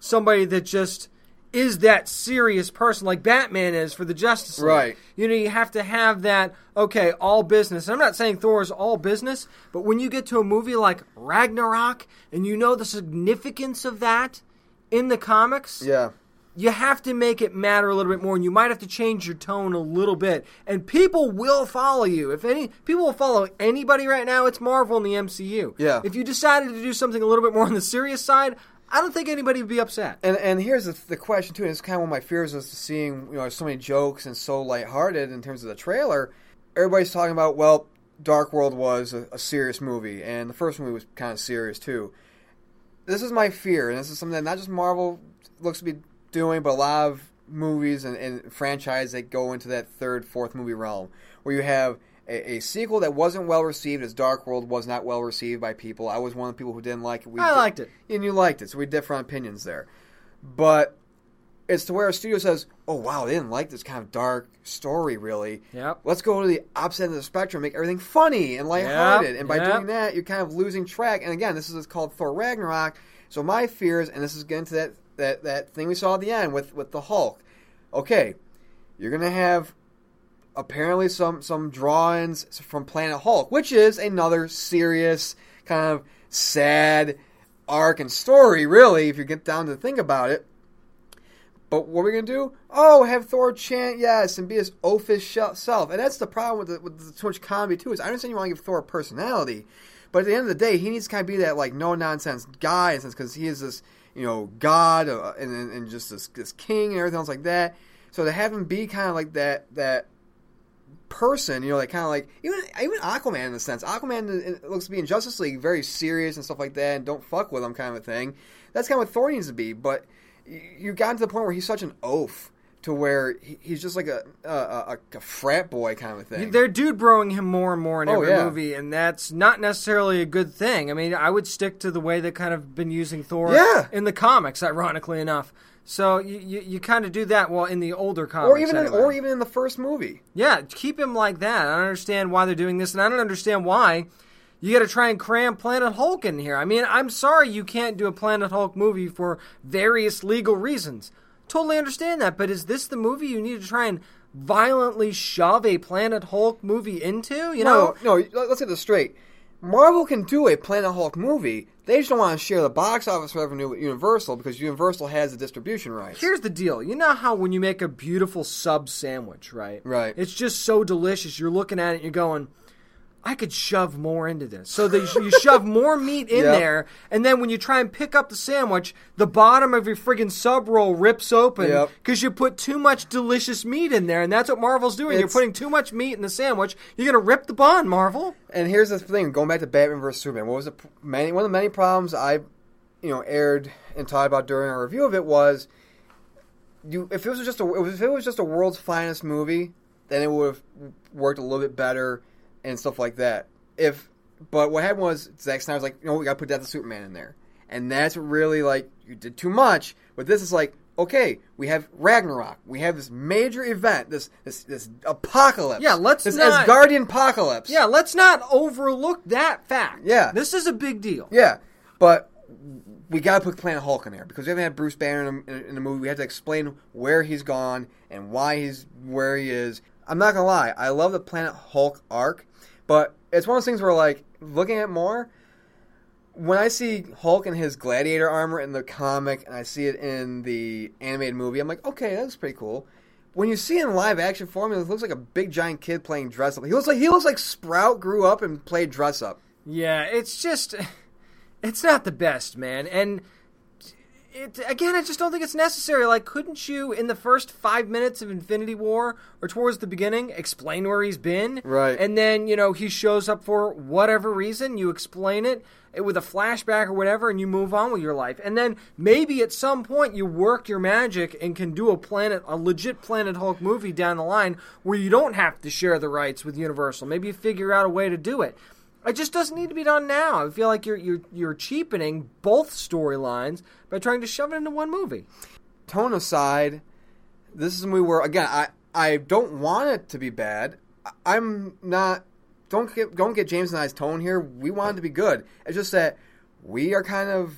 somebody that just is that serious person, like Batman is for the Justice League. Right. You know, you have to have that, okay, all business. And I'm not saying Thor is all business, but when you get to a movie like Ragnarok and you know the significance of that in the comics, yeah. You have to make it matter a little bit more and you might have to change your tone a little bit. And people will follow you. If any people will follow anybody right now, it's Marvel and the MCU. Yeah. If you decided to do something a little bit more on the serious side, I don't think anybody would be upset. And and here's the, the question too. And it's kind of one of my fears is seeing you know so many jokes and so lighthearted in terms of the trailer. Everybody's talking about well, Dark World was a, a serious movie, and the first movie was kind of serious too. This is my fear, and this is something that not just Marvel looks to be doing, but a lot of movies and, and franchise that go into that third, fourth movie realm, where you have a, a sequel that wasn't well received, as Dark World was not well received by people. I was one of the people who didn't like it. We I liked it. and you liked it, so we differ on opinions there. But it's to where a studio says, "Oh wow, they didn't like this kind of dark story, really. Yep. Let's go to the opposite end of the spectrum, make everything funny and lighthearted." Yep, And by yep. doing that, you're kind of losing track. And again, this is called Thor Ragnarok. So my fears, and this is getting to that that that thing we saw at the end with with the Hulk. Okay, you're gonna have apparently some some drawings from Planet Hulk, which is another serious kind of sad arc and story, really, if you get down to think about it. But what are we gonna do? Oh, have Thor chant yes and be his oafish self, and that's the problem with the, with the too much comedy too. Is I understand you want to give Thor a personality, but at the end of the day, he needs to kind of be that like no nonsense guy, in sense, because he is this you know god uh, and, and and just this this king and everything else like that. So to have him be kind of like that that person, you know, like kind of like even even Aquaman in a sense. Aquaman uh, uh, looks to be in Justice League very serious and stuff like that, and don't fuck with him kind of a thing. That's kind of what Thor needs to be. But you got to the point where he's such an oaf to where he, he's just like a a, a a frat boy kind of thing. They're dude broing him more and more in Oh, every yeah. movie, and that's not necessarily a good thing. I mean, I would stick to the way they kind of been using Thor Yeah. in the comics, ironically enough. So you you, you kind of do that well in the older comics, or even in, anyway. or even in the first movie. Yeah, keep him like that. I don't understand why they're doing this, and I don't understand why you got to try and cram Planet Hulk in here. I mean, I'm sorry you can't do a Planet Hulk movie for various legal reasons. Totally understand that, but is this the movie you need to try and violently shove a Planet Hulk movie into? You know, no, no. let- Let's get this straight. Marvel can do a Planet Hulk movie. They just don't want to share the box office revenue with Universal because Universal has the distribution rights. Here's the deal. You know how when you make a beautiful sub sandwich, right? Right. It's just so delicious. You're looking at it and you're going, I could shove more into this. So they, you shove more *laughs* meat in Yep. there, and then when you try and pick up the sandwich, the bottom of your friggin' sub roll rips open Yep. because you put too much delicious meat in there, and that's what Marvel's doing. You're putting too much meat in the sandwich. You're gonna rip the bun, Marvel. And here's the thing: going back to Batman vs Superman, what was the many one of the many problems I, you know, aired and talked about during our review of it was, you if it was just a if it was just a world's finest movie, then it would have worked a little bit better and stuff like that. If but what happened was Zack Snyder's like, you know, we got to put Death of Superman in there, and that's really like you did too much. But this is like. Okay, we have Ragnarok. We have this major event, this this this apocalypse. Yeah, let's this not- Asgardian apocalypse. Yeah, let's not overlook that fact. Yeah. this is a big deal. Yeah, but we got to put Planet Hulk in there because we haven't had Bruce Banner in, in, in the movie. We have to explain where he's gone and why he's where he is. I'm not gonna lie, I love the Planet Hulk arc, but it's one of those things where like looking at more. When I see Hulk in his gladiator armor in the comic and I see it in the animated movie, I'm like, okay, that's pretty cool. When you see it in live action form, it looks like a big giant kid playing dress up. He looks like he looks like Sprout grew up and played dress up. Yeah, it's just *laughs* it's not the best, man. And it again, I just don't think it's necessary. Like, couldn't you in the first five minutes of Infinity War or towards the beginning explain where he's been? Right. And then you know he shows up for whatever reason. You explain it with a flashback or whatever, and you move on with your life. And then maybe at some point you work your magic and can do a planet, a legit Planet Hulk movie down the line where you don't have to share the rights with Universal. Maybe you figure out a way to do it. It just doesn't need to be done now. I feel like you're you're you're cheapening both storylines by trying to shove it into one movie. tone aside, this is a movie where again I I don't want it to be bad. I- I'm not. Don't get don't get James and I's tone here. We want it to be good. It's just that we are kind of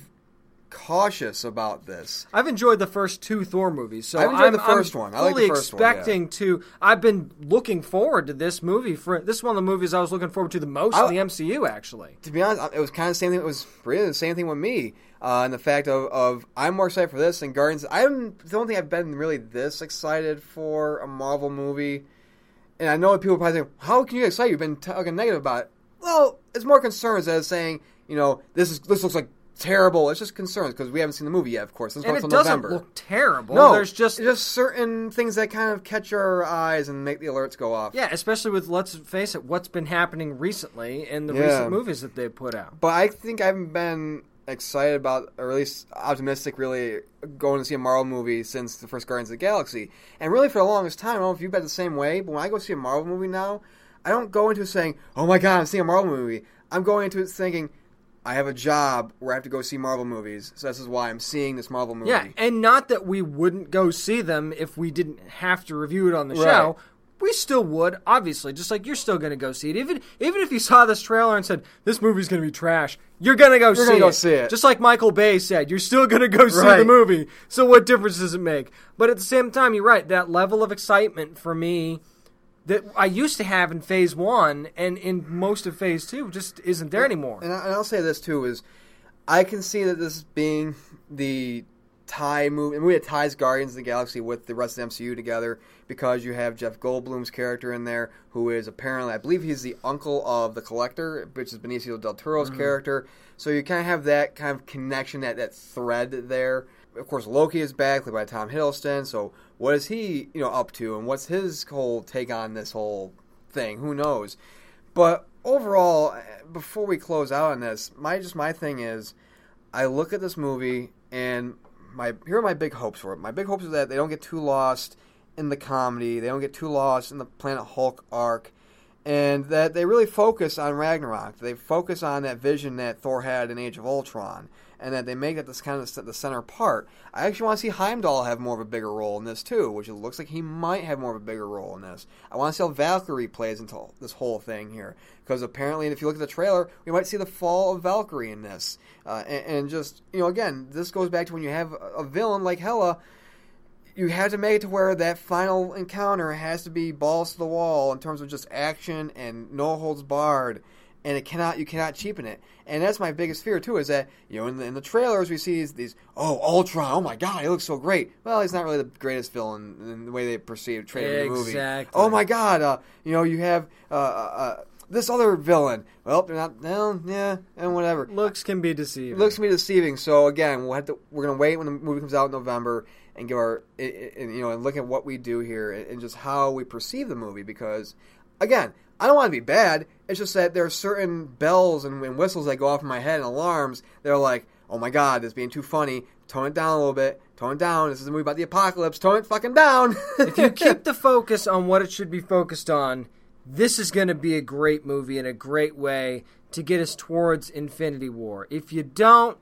cautious about this. I've enjoyed the first two Thor movies, so I've enjoyed I'm, the first I'm one. I like the first one, yeah. expecting to. I've been looking forward to this movie for. This is one of the movies I was looking forward to the most I- in the MCU. Actually, To be honest, it was kind of the same thing. It was really the same thing with me. Uh, and the fact of, of I'm more excited for this than Guardians. I don't think I've been really this excited for a Marvel movie. And I know people probably think, how can you get excited? You've been talking negative about it. Well, it's more concerns as saying, you know, this is this looks like terrible. It's just concerns because we haven't seen the movie yet, of course. Let's and it doesn't November. look terrible. no, there's just just certain things that kind of catch our eyes and make the alerts go off. yeah, especially with let's face it, what's been happening recently in the Yeah. recent movies that they put out. But I think I haven't been excited about, or at least optimistic, really going to see a Marvel movie since the first Guardians of the Galaxy. And really, for the longest time, I don't know if you've been the same way, but when I go see a Marvel movie now, I don't go into it saying, "Oh my god, I'm seeing a Marvel movie." I'm going into it thinking, "I have a job where I have to go see Marvel movies, so this is why I'm seeing this Marvel movie." Yeah, and not that we wouldn't go see them if we didn't have to review it on the Right. show. We still would, obviously, just like you're still going to go see it. Even even if you saw this trailer and said this movie's going to be trash, you're going to go see gonna it. go see it. Just like Michael Bay said, you're still going to go see the movie. So what difference does it make? But at the same time, you're right. That level of excitement for me that I used to have in Phase One and in most of Phase Two just isn't there anymore. And, and I'll say this too is, I can see that this being the tie movie, a movie that ties Guardians of the Galaxy with the rest of the MCU together because you have Jeff Goldblum's character in there, who is apparently, I believe, he's the uncle of the Collector, which is Benicio del Toro's mm-hmm. character. So you kind of have that kind of connection, that that thread there. Of course, Loki is back, played by Tom Hiddleston. So what is he, you know, up to, and what's his whole take on this whole thing? Who knows? But overall, before we close out on this, my just my thing is, I look at this movie and my here are my big hopes for it. My big hopes are that they don't get too lost in the comedy, they don't get too lost in the Planet Hulk arc, and that they really focus on Ragnarok. They focus on that vision that Thor had in Age of Ultron, and that they make that this kind of the center part. I actually want to see Heimdall have more of a bigger role in this too, which it looks like he might have more of a bigger role in this. I want to see how Valkyrie plays into this whole thing here, because apparently, if you look at the trailer, we might see the fall of Valkyrie in this, uh, and, and, just you know, again, this goes back to when you have a villain like Hela you have to make it to where that final encounter has to be balls to the wall in terms of just action and no holds barred and it cannot you cannot cheapen it and that's my biggest fear too is that you know in the, in the trailers we see these, these oh ultron oh my god he looks so great well he's not really the greatest villain in the way they perceive trailer exactly. the movie oh my god uh, you know you have uh, uh, uh this other villain. Well, they're not. Well, yeah, and whatever. Looks can be deceiving. Looks can be deceiving. So again, we'll have to. We're gonna wait when the movie comes out in November and give our and, you know and look at what we do here and just how we perceive the movie because again I don't want to be bad. It's just that there are certain bells and, and whistles that go off in my head and alarms they're like oh my god this being too funny. Tone it down a little bit. Tone it down. This is a movie about the apocalypse. Tone it fucking down. *laughs* If you keep the focus on what it should be focused on this is going to be a great movie and a great way to get us towards Infinity War. If you don't,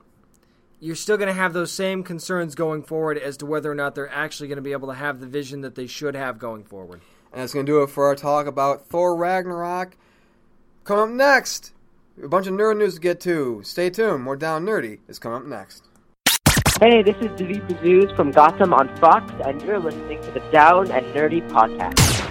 you're still going to have those same concerns going forward as to whether or not they're actually going to be able to have the vision that they should have going forward. And that's going to do it for our talk about Thor Ragnarok. Come up next, a bunch of nerd news to get to. Stay tuned. More Down Nerdy is coming up next. Hey, this is David Mazouz from Gotham on Fox, and you're listening to the Down and Nerdy podcast.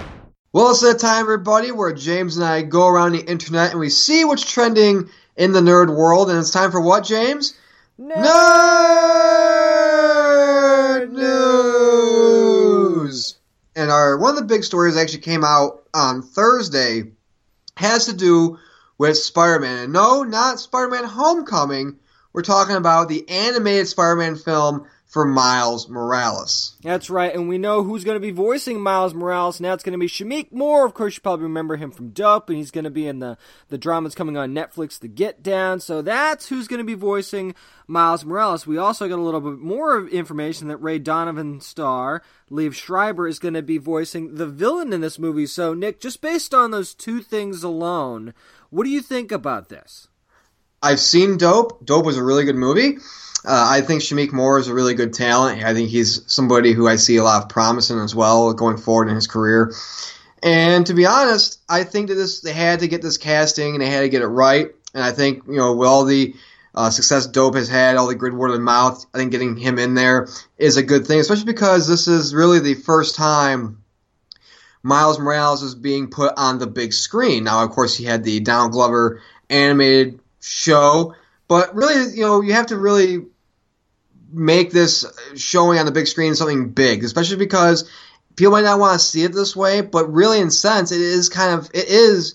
Well, it's that time, everybody, where James and I go around the internet and we see what's trending in the nerd world. And it's time for what, James? Nerd News! And our one of the big stories actually came out on Thursday has to do with Spider-Man. And no, not Spider-Man Homecoming. We're talking about the animated Spider-Man film for Miles Morales. That's right, and we know who's going to be voicing Miles Morales. Now it's going to be Shameik Moore. Of course, you probably remember him from Dope, and he's going to be in the the dramas coming on Netflix, The Get Down. So that's who's going to be voicing Miles Morales. We also got a little bit more information that Ray Donovan star Liev Schreiber is going to be voicing the villain in this movie. So Nick, just based on those two things alone, what do you think about this? I've seen Dope. Dope was a really good movie. Uh, I think Shameik Moore is a really good talent. I think he's somebody who I see a lot of promise in as well going forward in his career. And to be honest, I think that this they had to get this casting and they had to get it right. And I think you know with all the uh, success Dope has had, all the good word of mouth, I think getting him in there is a good thing, especially because this is really the first time Miles Morales is being put on the big screen. Now, of course, he had the Donald Glover animated show, but really, you know, you have to really make this showing on the big screen something big, especially because people might not want to see it this way, but really, in sense, it is kind of it is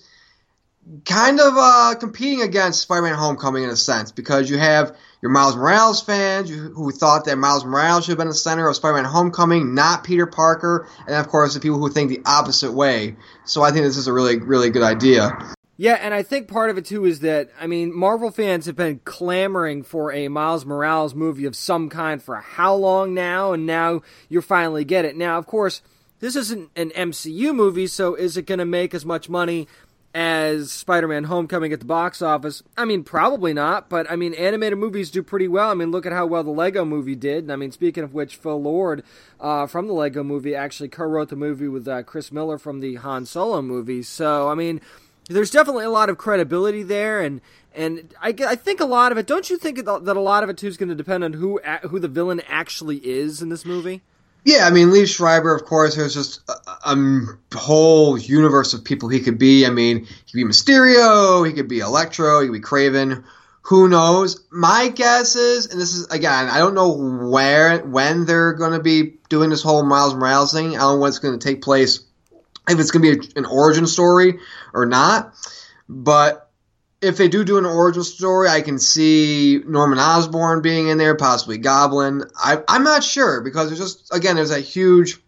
kind of uh, competing against Spider-Man: Homecoming in a sense because you have your Miles Morales fans who thought that Miles Morales should have been the center of Spider-Man: Homecoming, not Peter Parker, and of course the people who think the opposite way. So I think this is a really, really good idea. Yeah, and I think part of it too is that I mean Marvel fans have been clamoring for a Miles Morales movie of some kind for how long now, and now you finally get it. Now, of course, this isn't an MCU movie, so is it going to make as much money as Spider-Man: Homecoming at the box office? I mean, probably not, but I mean, animated movies do pretty well. I mean, look at how well the Lego Movie did. And I mean, speaking of which, Phil Lord uh, from the Lego Movie actually co-wrote the movie with uh, Chris Miller from the Han Solo movie. So, I mean there's definitely a lot of credibility there, and and I, I think a lot of it. Don't you think that a lot of it too is going to depend on who who the villain actually is in this movie? Yeah, I mean, Liev Schreiber, of course, there's just a, a, whole universe of people he could be. I mean, he could be Mysterio, he could be Electro, he could be Kraven. Who knows? My guess is, and this is again, I don't know where when they're going to be doing this whole Miles Morales thing. I don't know what's going to take place if it's going to be a, an origin story or not. But if they do do an origin story, I can see Norman Osborn being in there, possibly Goblin. I, am not sure because there's just again there's a huge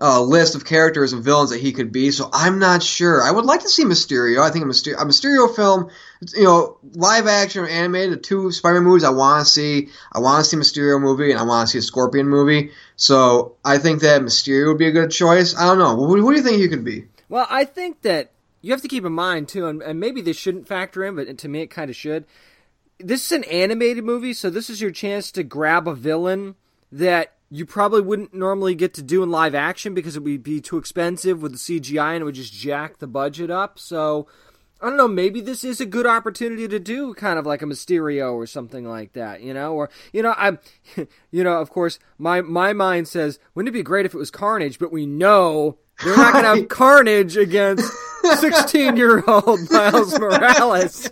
uh, list of characters and villains that he could be. So I'm not sure. I would like to see Mysterio. I think a Mysterio, a Mysterio film, you know, live action or animated, the two Spider-Man movies I want to see. I want to see Mysterio movie and I want to see a Scorpion movie. So I think that Mysterio would be a good choice. I don't know. Who, who do you think he could be? Well, I think that you have to keep in mind too, and, and maybe this shouldn't factor in, but to me it kind of should. This is an animated movie, so this is your chance to grab a villain that you probably wouldn't normally get to do in live action because it would be too expensive with the CGI and it would just jack the budget up. So I don't know, maybe this is a good opportunity to do kind of like a Mysterio or something like that, you know? Or you know, I'm *laughs* you know, of course, my my mind says, wouldn't it be great if it was Carnage, but we know they're not going to have *laughs* Carnage against *laughs* 16-year-old Miles Morales.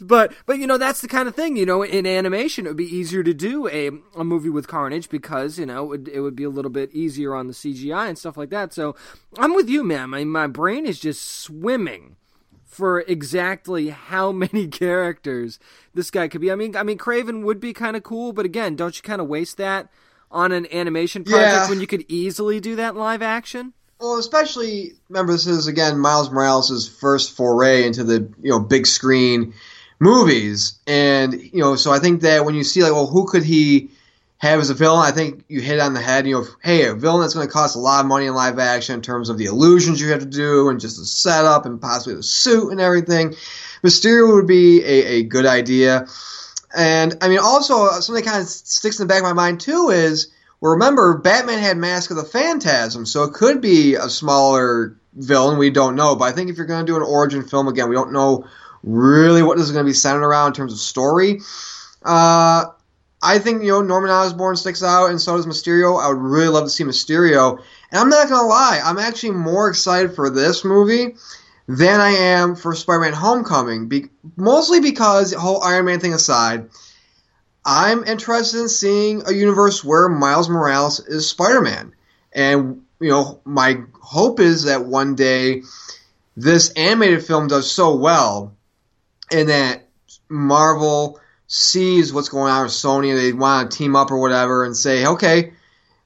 But but you know that's the kind of thing you know in animation it would be easier to do a, a movie with Carnage because you know it would, it would be a little bit easier on the CGI and stuff like that. So I'm with you, man. My my brain is just swimming for exactly how *laughs* many characters this guy could be. I mean I mean Kraven would be kind of cool, but again, don't you kind of waste that on an animation project Yeah. when you could easily do that live action? Well, especially remember this is again Miles Morales' first foray into the you know big screen movies, and you know so I think that when you see like well who could he have as a villain, I think you hit it on the head. You know, hey, a villain that's going to cost a lot of money in live action in terms of the illusions you have to do and just the setup and possibly the suit and everything. Mysterio would be a, a good idea. And I mean, also uh, something that kind of sticks in the back of my mind too is well, remember Batman had Mask of the Phantasm, so it could be a smaller villain. We don't know, but I think if you're going to do an origin film again, we don't know really what this is going to be centered around in terms of story. Uh, I think you know Norman Osborn sticks out, and so does Mysterio. I would really love to see Mysterio, and I'm not gonna lie, I'm actually more excited for this movie than I am for Spider-Man: Homecoming. Be- mostly because whole Iron Man thing aside, I'm interested in seeing a universe where Miles Morales is Spider-Man, and you know my hope is that one day this animated film does so well, and that Marvel sees what's going on with Sony and they want to team up or whatever and say, okay,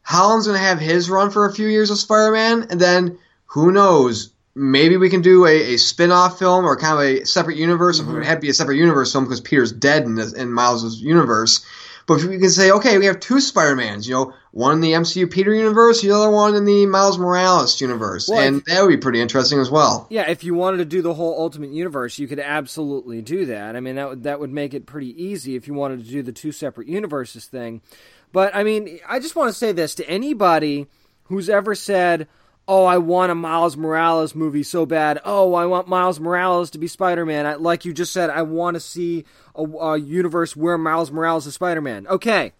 Holland's going to have his run for a few years of Spider-Man, and then who knows? Maybe we can do a, a spin-off film or kind of a separate universe. It mm-hmm. would have to be a separate universe film because Peter's dead in, this, in Miles' universe. But if we can say, okay, we have two Spider-Mans, you know, one in the MCU Peter universe, the other one in the Miles Morales universe. Well, and if- that would be pretty interesting as well. Yeah, if you wanted to do the whole Ultimate Universe, you could absolutely do that. I mean, that would that would make it pretty easy if you wanted to do the two separate universes thing. But I mean, I just want to say this to anybody who's ever said, "Oh, I want a Miles Morales movie so bad. Oh, I want Miles Morales to be Spider-Man." Like you just said, I want to see a, a universe where Miles Morales is Spider-Man. Okay,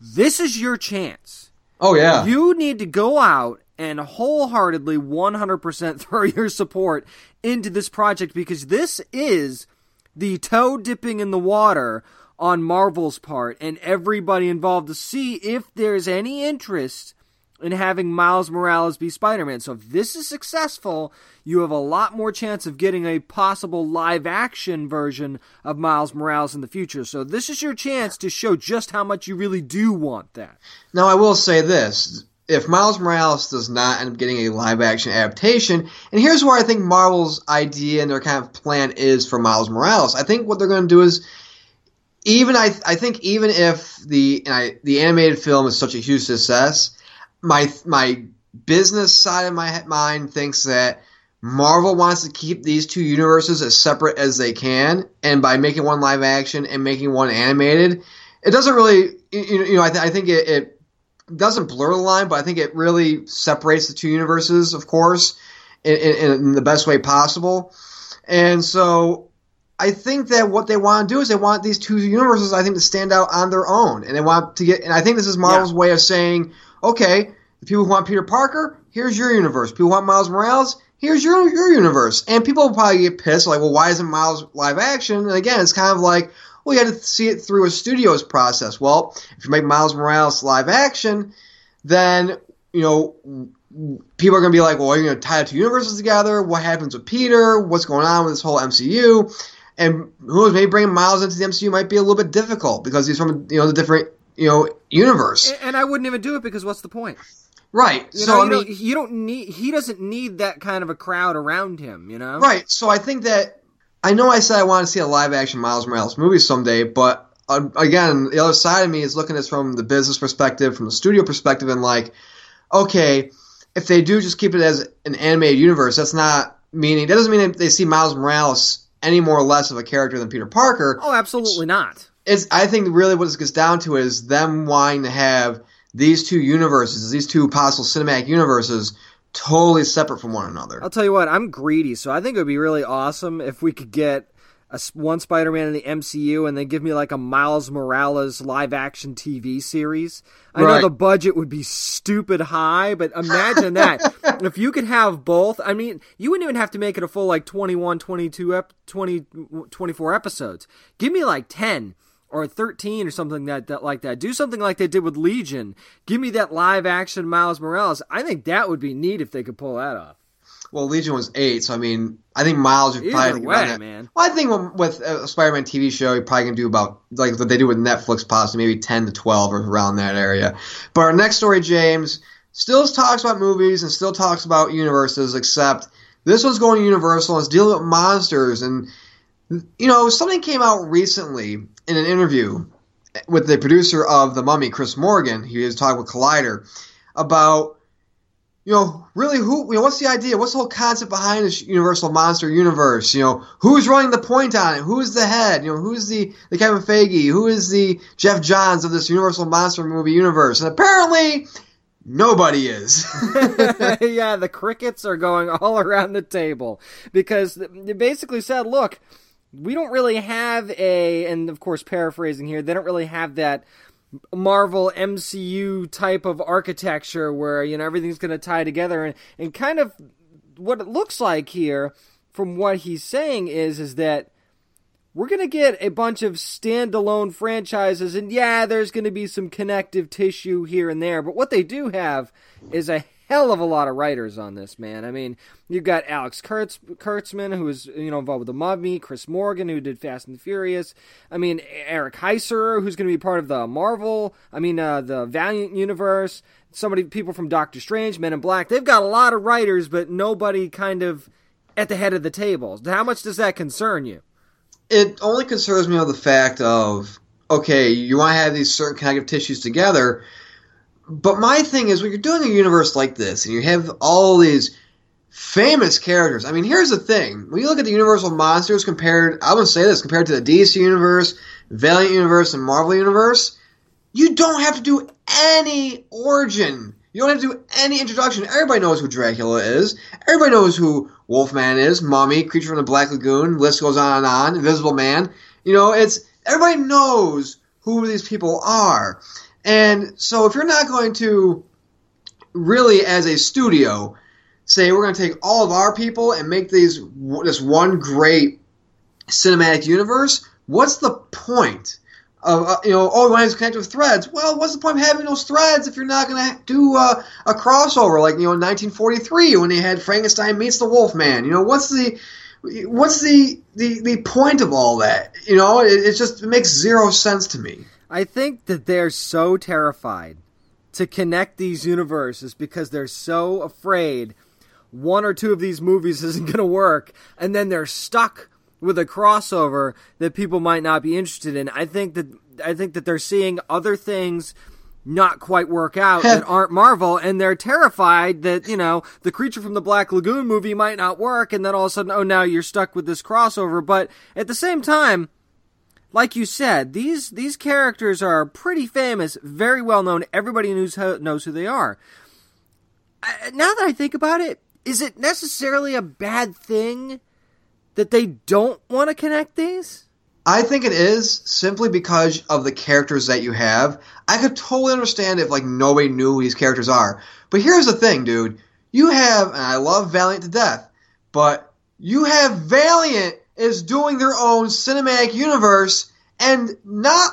this is your chance. Oh, yeah. You need to go out and wholeheartedly 100% *laughs* throw your support into this project because this is the toe dipping in the water on Marvel's part and everybody involved to see if there's any interest in having Miles Morales be Spider Man. So if this is successful, you have a lot more chance of getting a possible live action version of Miles Morales in the future. So this is your chance to show just how much you really do want that. Now, I will say this. If Miles Morales does not end up getting a live action adaptation, and here's where I think Marvel's idea and their kind of plan is for Miles Morales. I think what they're going to do is, even I, I think even if the I, the animated film is such a huge success, my my business side of my mind thinks that Marvel wants to keep these two universes as separate as they can, and by making one live action and making one animated, it doesn't really you, you know I, th- I think it, it doesn't blur the line, but I think it really separates the two universes, of course, in, in, in the best way possible. And so I think that what they want to do is they want these two universes, I think, to stand out on their own, and they want to get. And I think this is Marvel's way of saying, okay, the people who want Peter Parker, here's your universe. People want Miles Morales, here's your your universe. And people will probably get pissed, like, well, why isn't Miles live action? And again, it's kind of like, well, you had to see it through a studio's process. Well, if you make Miles Morales live action, then you know people are going to be like, well, you're you going to tie the two universes together? What happens with Peter? What's going on with this whole MCU? And who knows, maybe bringing Miles into the MCU might be a little bit difficult because he's from you know the different you know universe, And I wouldn't even do it because what's the point? right? You so know, I you, mean, don't, you don't need. He doesn't need that kind of a crowd around him. You know, Right. So I think that I know I said I want to see a live action Miles Morales movie someday, but uh, again, the other side of me is looking at this from the business perspective, from the studio perspective, and like, okay, if they do just keep it as an animated universe, that's not meaning that doesn't mean they see Miles Morales any more or less of a character than Peter Parker. Oh, absolutely not. It's I think really what this gets down to is them wanting to have these two universes, these two possible cinematic universes, totally separate from one another. I'll tell you what, I'm greedy, so I think it would be really awesome if we could get a, one Spider-Man in the MCU and then give me like a Miles Morales live-action TV series. I Right. know the budget would be stupid high, but imagine that. *laughs* if you could have both, I mean, you wouldn't even have to make it a full like 21, 22, ep- 20, 24 episodes. Give me like 10 or 13 or something that, that like that. Do something like they did with Legion. Give me that live action Miles Morales. I think that would be neat if they could pull that off. Well, Legion was eight, so I mean, I think Miles would Either probably way, man. Well, I think with- with a Spider-Man TV show, you probably can do about like what they do with Netflix, possibly maybe ten to twelve or around that area. But our next story, James, still talks about movies and still talks about universes, except this one's going Universal and it's dealing with monsters. And you know, something came out recently in an interview with the producer of The Mummy, Chris Morgan. He was talking with Collider about you know, really, who, you know, what's the idea? What's the whole concept behind this Universal Monster Universe? You know, who's running the point on it? Who's the head? You know, who's the, the Kevin Feige? Who is the Geoff Johns of this Universal Monster movie universe? And apparently, nobody is. *laughs* *laughs* yeah, the crickets are going all around the table because they basically said, look, we don't really have a, and of course, paraphrasing here, they don't really have that Marvel MCU type of architecture where, you know, everything's going to tie together. And, and kind of what it looks like here, from what he's saying, is, is that we're going to get a bunch of standalone franchises, and yeah, there's going to be some connective tissue here and there, but what they do have is a hell of a lot of writers on this, man. I mean, you've got Alex Kurtz, Kurtzman, who was, you know, involved with The Mummy, Chris Morgan, who did Fast and Furious, I mean, Eric Heiser, who's going to be part of the Marvel, I mean, uh, the Valiant universe, somebody, people from Doctor Strange, Men in Black, they've got a lot of writers, but nobody kind of at the head of the table. How much does that concern you? it only concerns me of the fact of okay, you want to have these certain connective tissues together, but my thing is when you're doing a universe like this and you have all these famous characters. I mean, here's the thing: when you look at the Universal monsters compared, I would say this compared to the DC universe, Valiant universe, and Marvel universe, you don't have to do any origin. You don't have to do any introduction. Everybody knows who Dracula is. Everybody knows who Wolfman is, Mummy, Creature from the Black Lagoon. List goes on and on. Invisible Man. You know, it's everybody knows who these people are. And so, if you're not going to really, as a studio, say we're going to take all of our people and make these this one great cinematic universe, what's the point? Of, uh, you know, oh, we want to connect with threads. Well, what's the point of having those threads if you're not going to do uh, a crossover like you know in 1943 when they had Frankenstein meets the Wolfman? You know, what's the what's the the, the point of all that? You know, it, it just it makes zero sense to me. I think that they're so terrified to connect these universes because they're so afraid one or two of these movies *laughs* isn't going to work, and then they're stuck with a crossover that people might not be interested in. I think that I think that they're seeing other things not quite work out that *laughs* aren't Marvel, and they're terrified that you know the Creature from the Black Lagoon movie might not work, and then all of a sudden, oh, now you're stuck with this crossover. But at the same time, like you said, these these characters are pretty famous, very well known. Everybody knows how, knows who they are. I, now that I think about it, is it necessarily a bad thing that they don't want to connect these? I think it is simply because of the characters that you have. I could totally understand if like nobody knew who these characters are. But here's the thing, dude. You have, and I love Valiant to death, but you have Valiant is doing their own cinematic universe, and not.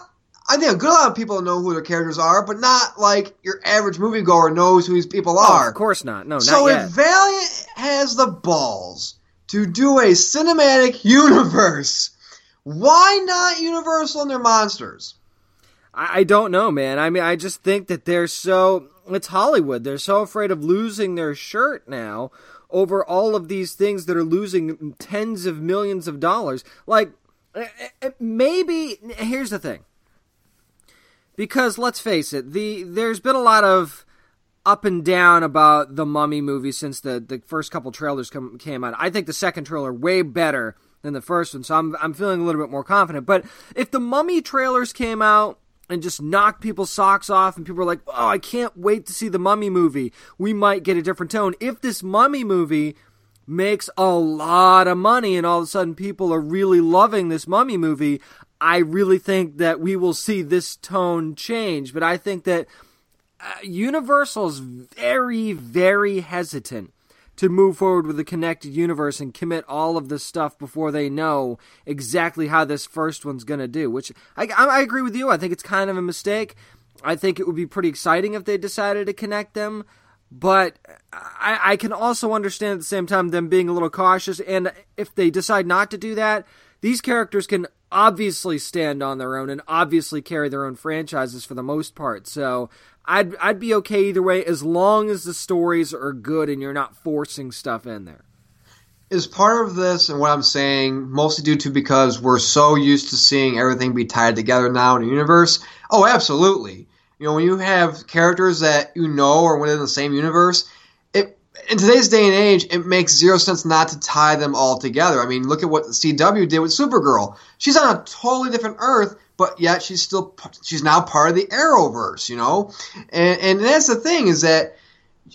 I think a good lot of people know who their characters are, but not like your average moviegoer knows who these people are. Oh, of course not. No, not So yet. if Valiant has the balls to do a cinematic *laughs* universe, why not Universal and their monsters? I, I don't know, man. I mean, I just think that they're so. It's Hollywood. They're so afraid of losing their shirt now over all of these things that are losing tens of millions of dollars. Like, eh, eh, maybe. Here's the thing. Because let's face it, the there's been a lot of up and down about the Mummy movie since the, the first couple trailers come, came out. I think the second trailer way better than the first one, so I'm I'm feeling a little bit more confident. But if the Mummy trailers came out and just knocked people's socks off, and people were like, "Oh, I can't wait to see the Mummy movie," we might get a different tone. If this Mummy movie makes a lot of money, and all of a sudden people are really loving this Mummy movie, I really think that we will see this tone change. But I think that uh, Universal's very, very hesitant to move forward with the connected universe and commit all of this stuff before they know exactly how this first one's going to do. Which I, I agree with you. I think it's kind of a mistake. I think it would be pretty exciting if they decided to connect them. But I, I can also understand at the same time them being a little cautious. And if they decide not to do that, these characters can obviously stand on their own and obviously carry their own franchises for the most part. So I'd I'd be okay either way as long as the stories are good and you're not forcing stuff in there. Is part of this and what I'm saying mostly due to because we're so used to seeing everything be tied together now in the universe? Oh, absolutely. You know, when you have characters that you know are within the same universe, it in today's day and age, it makes zero sense not to tie them all together. I mean, look at what CW did with Supergirl. She's on a totally different Earth, but yet she's still she's now part of the Arrowverse, you know. And and that's the thing is that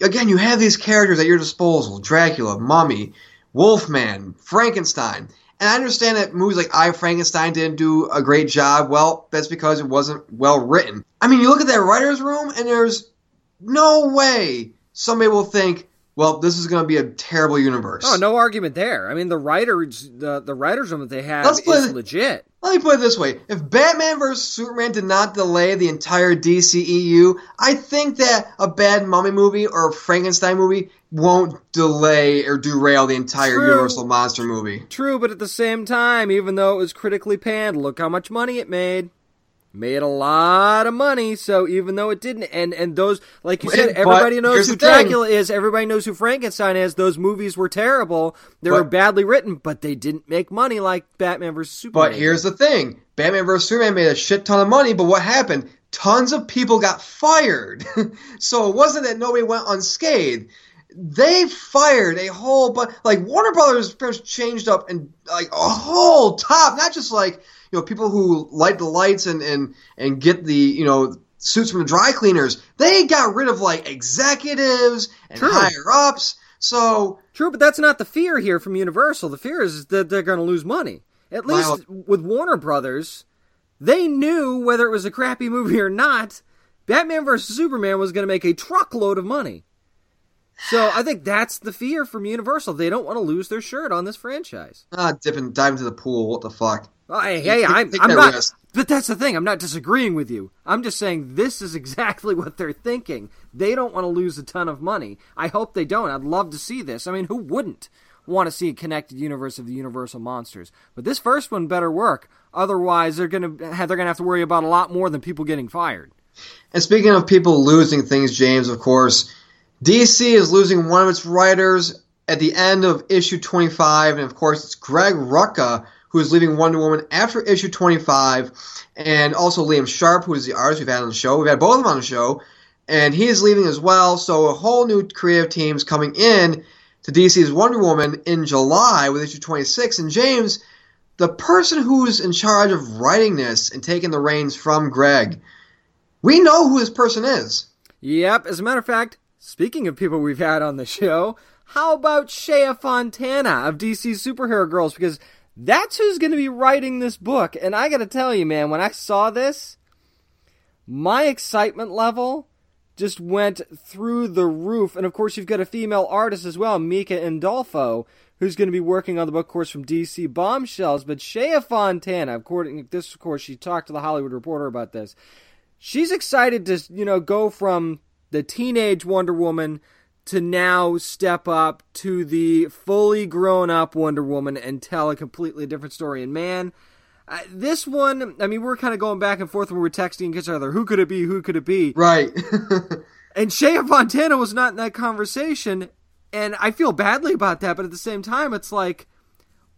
again, you have these characters at your disposal: Dracula, Mummy, Wolfman, Frankenstein. And I understand that movies like I Frankenstein didn't do a great job. Well, that's because it wasn't well written. I mean, you look at that writer's room, and there's no way somebody will think, well, this is going to be a terrible universe. Oh, no argument there. I mean, the writers, the the writers room that they have is legit. Let me put it this way: If Batman vs Superman did not delay the entire DCEU, I think that a bad Mummy movie or a Frankenstein movie won't delay or derail the entire True. Universal monster movie. True, but at the same time, even though it was critically panned, look how much money it made. Made a lot of money, so even though it didn't, and and those, like you said, But everybody knows who the thing. Dracula is, everybody knows who Frankenstein is. Those movies were terrible. They were badly written, but they didn't make money like Batman vs Superman. But here's the thing: Batman vs Superman made a shit ton of money, but what happened? Tons of people got fired. *laughs* so it wasn't that nobody went unscathed. They fired a whole but like Warner Brothers changed up and like a whole top, not just like you know people who light the lights and and and get the you know suits from the dry cleaners. They got rid of like executives and True. higher ups. So True, but that's not the fear here from Universal. The fear is that they're going to lose money. At least with Warner Brothers, they knew whether it was a crappy movie or not, Batman vs Superman was going to make a truckload of money. So I think that's the fear from Universal. They don't want to lose their shirt on this franchise. ah, dipping dive into the pool. What the fuck? Hey, hey, I'm, I'm not. risk. But that's the thing. I'm not disagreeing with you. I'm just saying this is exactly *laughs* what they're thinking. They don't want to lose a ton of money. I hope they don't. I'd love to see this. I mean, who wouldn't want to see a connected universe of the Universal monsters? But this first one better work. Otherwise, they're gonna have, they're gonna have to worry about a lot more than people getting fired. And speaking of people losing things, James, of course, DC is losing one of its writers at the end of issue 25, and of course, it's Greg Rucka who is leaving Wonder Woman after issue 25, and also Liam Sharp, who is the artist we've had on the show. We've had both of them on the show, and he is leaving as well. So a whole new creative team's coming in to DC's Wonder Woman in July with issue 26. And James, the person who's in charge of writing this and taking the reins from Greg, we know who this person is. Yep. As a matter of fact, speaking of people we've had on the show, how about Shea Fontana of DC Superhero Girls? Because that's who's going to be writing this book. And I got to tell you, man, when I saw this, my excitement level just went through the roof. And of course, you've got a female artist as well, Mirka Andolfo, who's going to be working on the book, course, from DC Bombshells. But Shea Fontana, according to this, of course, she talked to the Hollywood Reporter about this she's excited to you know go from the teenage Wonder Woman to now step up to the fully grown up Wonder Woman and tell a completely different story. And man, uh, this one, I mean, we're kind of going back and forth when we're texting each other. Who could it be? Who could it be? Right. *laughs* And Shea Fontana was not in that conversation, and I feel badly about that. But at the same time, it's like,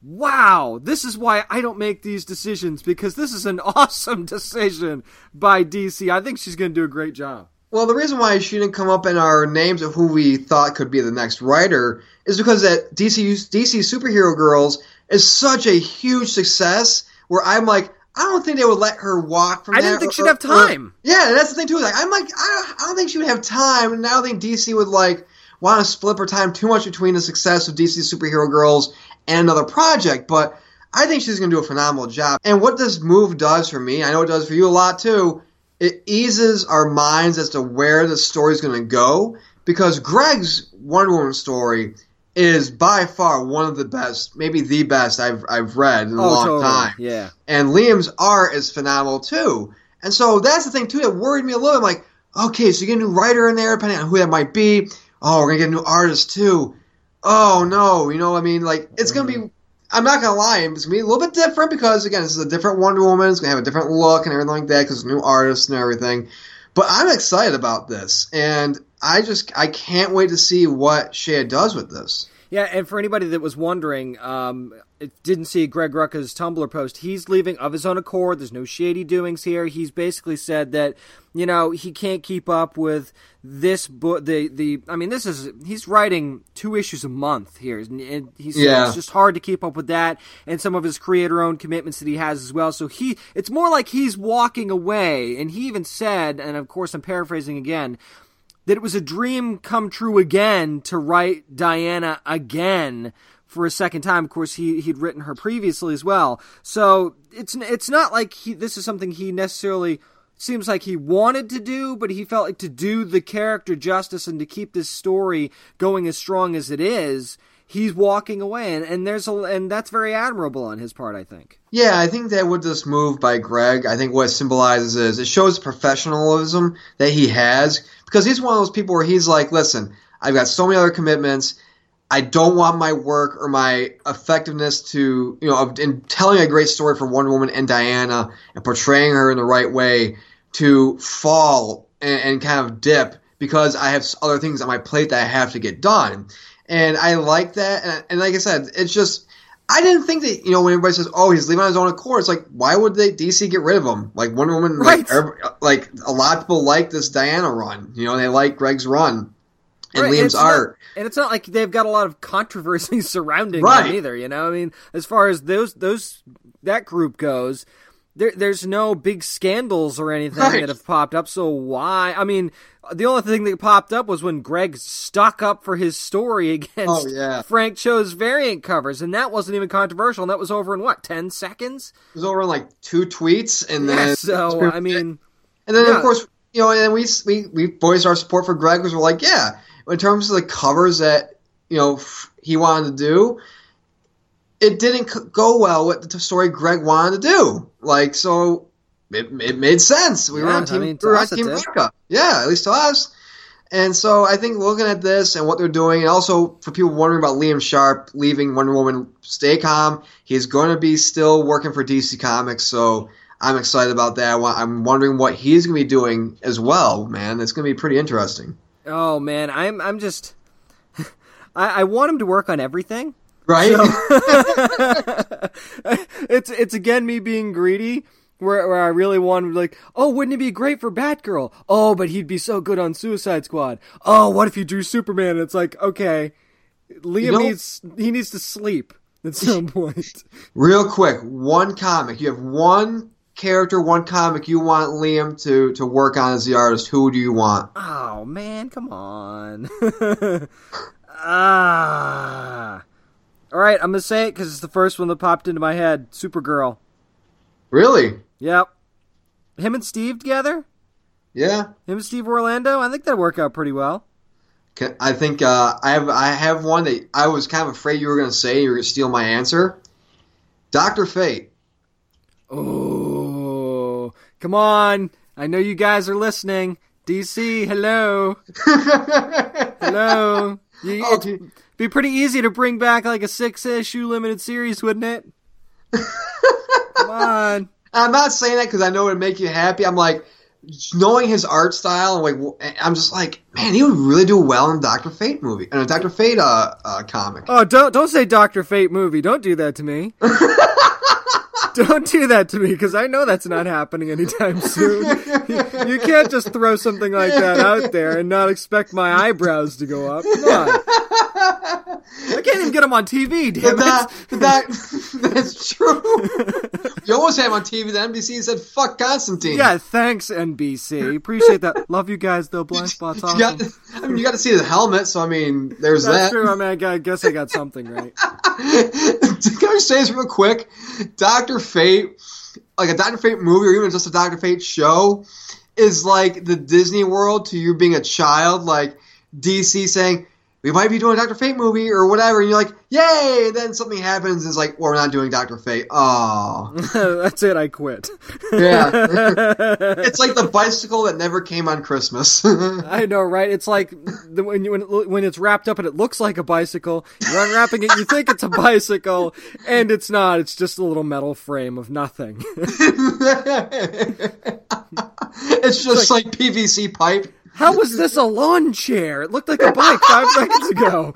wow, this is why I don't make these decisions because this is an *laughs* awesome decision by DC. I think she's going to do a great job. Well, the reason why she didn't come up in our names of who we thought could be the next writer is because that DC DC Superhero Girls is such a huge success. Where I'm like, I don't think they would let her walk from. I didn't think or- she'd have or- time. yeah, that's the thing too. Like, I'm like, I, I don't think she would have time, and I don't think DC would like want to split her time too much between the success of DC Superhero Girls and another project. But I think she's going to do a phenomenal job. And what this move does for me, I know it does for you a lot too. It eases our minds as to where the story's going to go because Greg's Wonder Woman story is by far one of the best, maybe the best I've I've read in a oh, long totally. time Yeah. and Liam's art is phenomenal too. And so that's the thing too that worried me a little. I'm like, okay, so you get a new writer in there, depending on who that might be. Oh, we're gonna get a new artist too. Oh no, you know, what I mean, like it's gonna be. I'm not gonna lie, it's gonna be a little bit different because again, this is a different Wonder Woman. It's gonna have a different look and everything like that because new artists and everything. But I'm excited about this, and I just I can't wait to see what Shea does with this. Yeah, and for anybody that was wondering, um, didn't see Greg Rucka's Tumblr post. He's leaving of his own accord. There's no shady doings here. He's basically said that you know he can't keep up with this book. The the I mean, this is he's writing two issues a month here, and he's Yeah. it's just hard to keep up with that and some of his creator-owned commitments that he has as well. So he, it's more like he's walking away, and he even said, and of course I'm paraphrasing again that it was a dream come true again to write Diana again for a second time. Of course, he he'd written her previously as well. So it's it's not like he this is something he necessarily seems like he wanted to do, but he felt like to do the character justice and to keep this story going as strong as it is. He's walking away, and, and there's a and that's very admirable on his part, I think. Yeah, I think that with this move by Greg, I think what it symbolizes is it shows professionalism that he has because he's one of those people where he's like, listen, I've got so many other commitments. I don't want my work or my effectiveness to, you know, in telling a great story for Wonder Woman and Diana and portraying her in the right way to fall and, and kind of dip because I have other things on my plate that I have to get done. And I like that. And, and like I said, it's just, I didn't think that, you know, when everybody says, oh, he's leaving on his own accord, it's like, why would they, DC get rid of him? Like, Wonder Woman, Right. like, every- like, a lot of people like this Diana run. You know, they like Greg's run and Right, Liam's it's not- and it's not like they've got a lot of controversy *laughs* surrounding Right. them either. You know, I mean, as far as those those that group goes, there there's no big scandals or anything Right. that have popped up. So why? I mean, the only thing that popped up was when Greg stuck up for his story *laughs* against Oh, yeah. Frank Cho's variant covers, and that wasn't even controversial. And that was over in what ten seconds? It was over in like two tweets, and then Yeah, so *laughs* I mean, and then yeah. of course, you know, and we we we voiced our support for Greg because we're like, yeah, in terms of the covers that you know f- he wanted to do, it didn't c- go well with the story Greg wanted to do. Like, so it, it made sense. We were Yeah, on I team, mean, we were on team. Rucka. Yeah, at least to us. And so I think looking at this and what they're doing, and also for people wondering about Liam Sharp leaving Wonder Woman, stay calm. He's going to be still working for DC Comics, so I'm excited about that. I'm wondering what he's going to be doing as well, man. It's going to be pretty interesting. Oh man, I'm I'm just. *laughs* I, I want him to work on everything. Right? *laughs* *laughs* it's it's again me being greedy. Where, where I really wanted like, oh, wouldn't it be great for Batgirl? Oh, but he'd be so good on Suicide Squad. Oh, what if you drew Superman? And it's like, okay, Liam know- needs he needs to sleep at some point. Real quick, one comic. You have one character, one comic you want Liam to, to work on as the artist. Who do you want? oh man, come on. *laughs* ah. All right, I'm gonna say it because it's the first one that popped into my head. Supergirl. Really? Yep. Him and Steve together. Yeah. Him and Steve Orlando. I think that'd work out pretty well. I think uh, I have I have one that I was kind of afraid you were going to say you were going to steal my answer. Doctor Fate. Oh, come on. I know you guys are listening. DC, hello. *laughs* hello. You, Oh, it'd be pretty easy to bring back like a six issue limited series, wouldn't it? come *laughs* on. I'm not saying that because I know it would make you happy. I'm like knowing his art style. Like I'm just like, man, he would really do well in Doctor Fate movie and a Doctor Fate uh, uh comic. Oh, don't don't say Doctor Fate movie. Don't do that to me. *laughs* *laughs* Don't do that to me because I know that's not happening anytime soon. *laughs* you can't just throw something like that out there and not expect my eyebrows to go up. Come on. I can't even get them on TV, damn that, it. that, *laughs* that's true. you almost had him on TV. The NBC said, "Fuck Constantine." Yeah, thanks NBC. Appreciate that. Love you guys though. Blind spots awesome. got, I mean, you got to see the helmet. So I mean, there's That's that. true. I mean, I guess I got something right. *laughs* Can I say this real quick? Doctor Fate, like a Doctor Fate movie or even just a Doctor Fate show, is like the Disney World to you being a child. Like DC saying we might be doing a Doctor Fate movie or whatever, and you're like, yay! And then something happens, and it's like, well, we're not doing Doctor Fate. Oh, *laughs* That's it. I quit. yeah. *laughs* it's like the bicycle that never came on Christmas. *laughs* I know, right? It's like the, when you, when it, when it's wrapped up and it looks like a bicycle. You're unwrapping it, you think it's a bicycle, and it's not. It's just a little metal frame of nothing. it's just like PVC pipe. How was this a lawn chair? It looked like a bike five *laughs* seconds ago.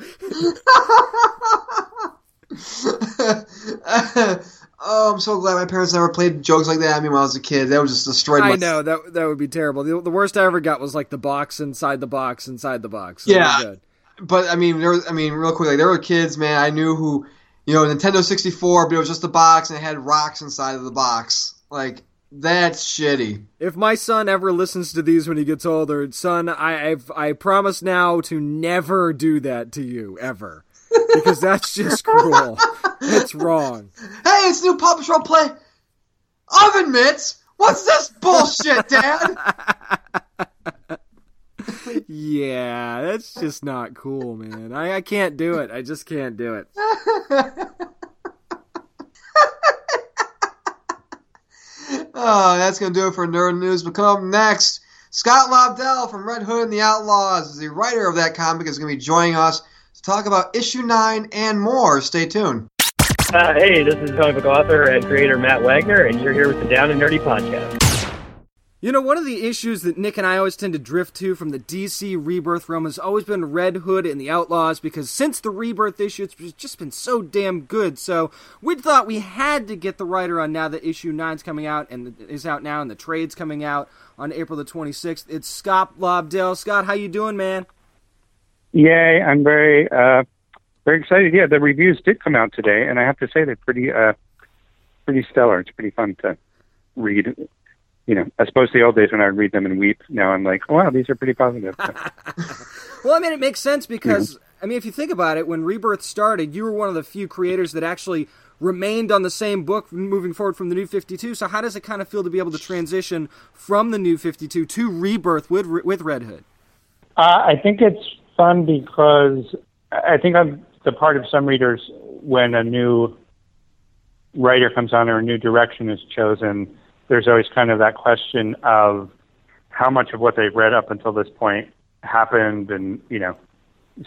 oh, I'm so glad my parents never played jokes like that at me when I was a kid. That would just destroy my. I know that that would be terrible. The, the worst I ever got was like the box inside the box inside the box. Yeah. But I mean, there was, I mean, real quick, like there were kids, man. I knew who, you know, Nintendo 64, but it was just a box and it had rocks inside of the box. Like that's shitty. If my son ever listens to these when he gets older, son, I I've, I promise now to never do that to you ever, because that's just *laughs* cruel. It's wrong. Hey, it's new Paw Patrol play. Oven mitts. What's this bullshit, Dad? Yeah, that's just not cool, man. I, I can't do it. I just can't do it. *laughs* Oh, that's going to do it for Nerd News. But come up next, Scott Lobdell from Red Hood and the Outlaws, the writer of that comic, is going to be joining us to talk about issue 9 and more. Stay tuned. Uh, hey, this is comic book author and creator Matt Wagner, and you're here with the Down and Nerdy podcast. You know, one of the issues that Nick and I always tend to drift to from the DC Rebirth realm has always been Red Hood and the Outlaws because since the Rebirth issue, it's just been so damn good. So we thought we had to get the writer on now that issue 9's coming out and is out now and the trade's coming out on April the 26th. It's Scott Lobdell. Scott, how you doing, man? Yay! I'm very, uh, very excited. Yeah, the reviews did come out today, and I have to say they're pretty, uh, pretty stellar. It's pretty fun to read. You know, as opposed to the old days when I would read them and weep. Now I'm like, oh, wow, these are pretty positive. *laughs* Well, I mean, it makes sense because, I mean, if you think about it, when Rebirth started, you were one of the few creators that actually remained on the same book moving forward from the New 52. So, how does it kind of feel to be able to transition from the New 52 to Rebirth with, with Red Hood? Uh, I think it's fun because I think I'm the part of some readers when a new writer comes on or a new direction is chosen. There's always kind of that question of how much of what they've read up until this point happened, and you know,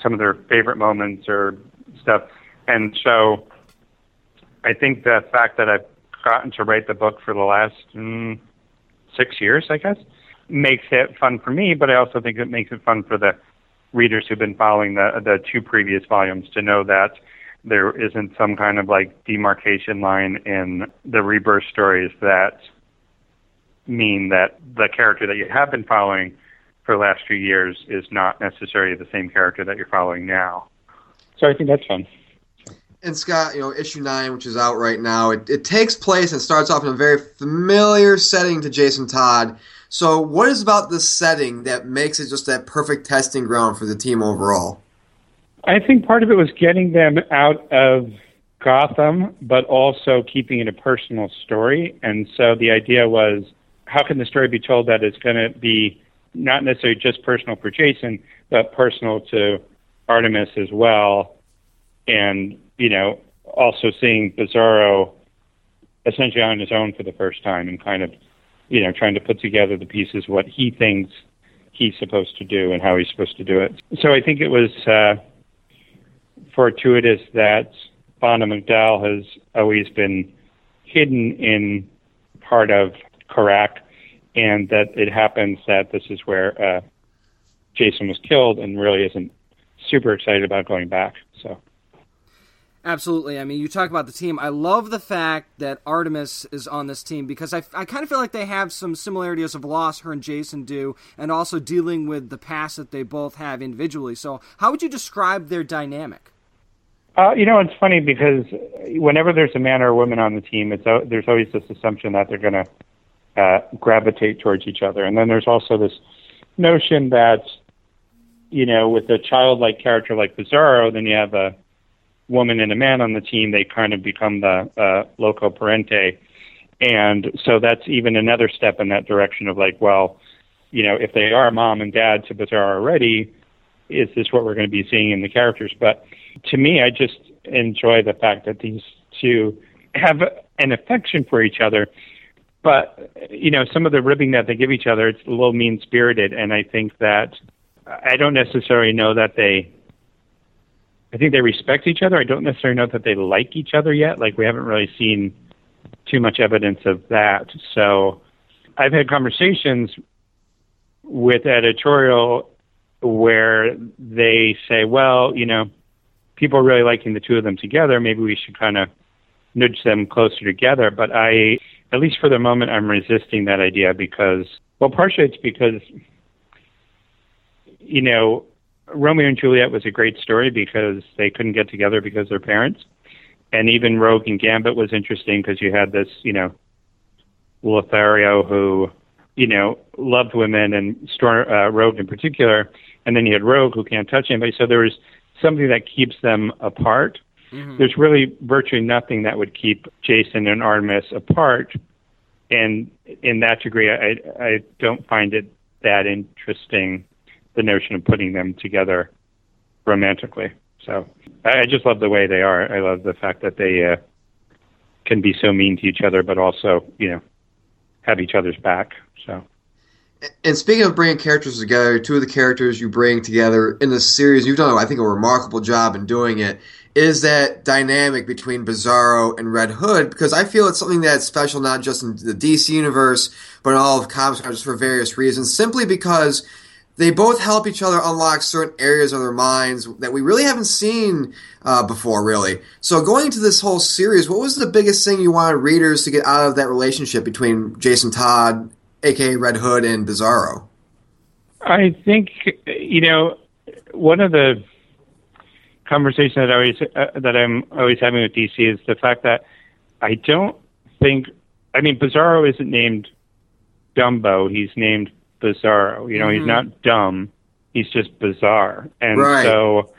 some of their favorite moments or stuff. And so, I think the fact that I've gotten to write the book for the last mm, six years, I guess, makes it fun for me, but I also think it makes it fun for the readers who've been following the the two previous volumes to know that there isn't some kind of like demarcation line in the rebirth stories that mean that the character that you have been following for the last few years is not necessarily the same character that you're following now. So I think that's fun. And Scott, you know, issue 9, which is out right now, it, it takes place and starts off in a very familiar setting to Jason Todd. So, what is about this setting that makes it just that perfect testing ground for the team overall? I think part of it was getting them out of Gotham, but also keeping it a personal story. And so the idea was how can the story be told that it's going to be not necessarily just personal for Jason, but personal to Artemis as well. And, you know, also seeing Bizarro essentially on his own for the first time and kind of, you know, trying to put together the pieces, what he thinks he's supposed to do and how he's supposed to do it. So I think it was uh, fortuitous that Bana-Mighdall has always been hidden in part of Qurac, and that it happens that this is where uh, Jason was killed and really isn't super excited about going back. So. Absolutely. I mean, you talk about the team. I love the fact that Artemis is on this team because I, I kind of feel like they have some similarities of loss, her and Jason do, and also dealing with the past that they both have individually. So, how would you describe their dynamic? Uh, you know, it's funny because whenever there's a man or a woman on the team, it's uh, there's always this assumption that they're going to uh, gravitate towards each other, and then there's also this notion that, you know, with a childlike character like Bizarro, then you have a woman and a man on the team, they kind of become the uh, loco parente. And so that's even another step in that direction of like, well, you know, if they are mom and dad to Bizarro already, is this what we're going to be seeing in the characters? But to me, I just enjoy the fact that these two have an affection for each other. But, you know, some of the ribbing that they give each other, it's a little mean spirited. And I think that I don't necessarily know that they I think they respect each other. I don't necessarily know that they like each other yet. Like we haven't really seen too much evidence of that. So I've had conversations with editorial where they say, well, you know, people are really liking the two of them together. Maybe we should kind of nudge them closer together. But I, at least for the moment, I'm resisting that idea because, well, partially it's because, you know, Romeo and Juliet was a great story because they couldn't get together because their parents. And even Rogue and Gambit was interesting because you had this, you know, Lothario who, you know, loved women and Storm, uh, Rogue in particular. And then you had Rogue who can't touch anybody. So there was something that keeps them apart. Mm-hmm. There's really virtually nothing that would keep Jason and Artemis apart. And in that degree, I, I don't find it that interesting the notion of putting them together romantically. So I, just love the way they are. I love the fact that they uh, can be so mean to each other, but also, you know, have each other's back. So. And speaking of bringing characters together, two of the characters you bring together in this series, you've done, I think, a remarkable job in doing it. Is that dynamic between Bizarro and Red Hood? Because I feel it's something that's special not just in the DC universe, but in all of comics, just for various reasons. Simply because they both help each other unlock certain areas of their minds that we really haven't seen uh, before, really. So, going into this whole series, what was the biggest thing you wanted readers to get out of that relationship between Jason Todd, aka Red Hood, and Bizarro? I think you know one of the conversations that I always uh, that I'm always having with DC is the fact that I don't think I mean Bizarro isn't named Dumbo; he's named bizarro. You know, mm-hmm. he's not dumb. He's just bizarre. And right. so,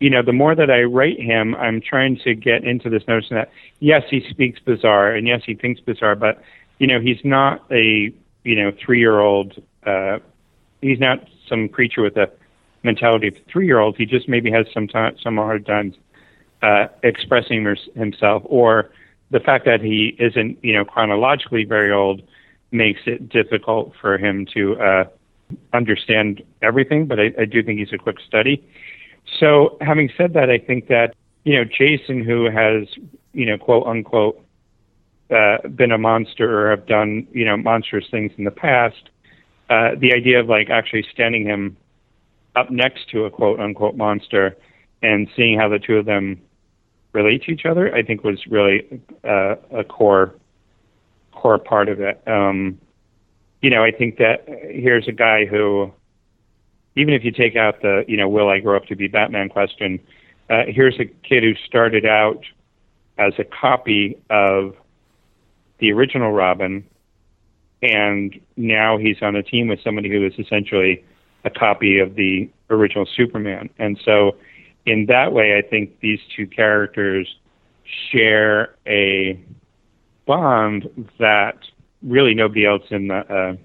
you know, the more that I write him, I'm trying to get into this notion that yes, he speaks bizarre, and yes, he thinks bizarre, but you know, he's not a you know three year old. Uh, he's not some creature with a mentality of three year old. He just maybe has some time, some hard times uh, expressing himself, or the fact that he isn't you know chronologically very old makes it difficult for him to uh, understand everything, but I, I do think he's a quick study. So, having said that, I think that you know Jason, who has you know quote unquote uh, been a monster or have done you know monstrous things in the past, uh, the idea of like actually standing him up next to a quote unquote monster and seeing how the two of them relate to each other, I think was really uh, a core core part of it. Um, you know, I think that here's a guy who, even if you take out the, you know, will I grow up to be Batman question, uh, here's a kid who started out as a copy of the original Robin, and now he's on a team with somebody who is essentially a copy of the original Superman. And so, in that way, I think these two characters share a bond that really nobody else in the uh,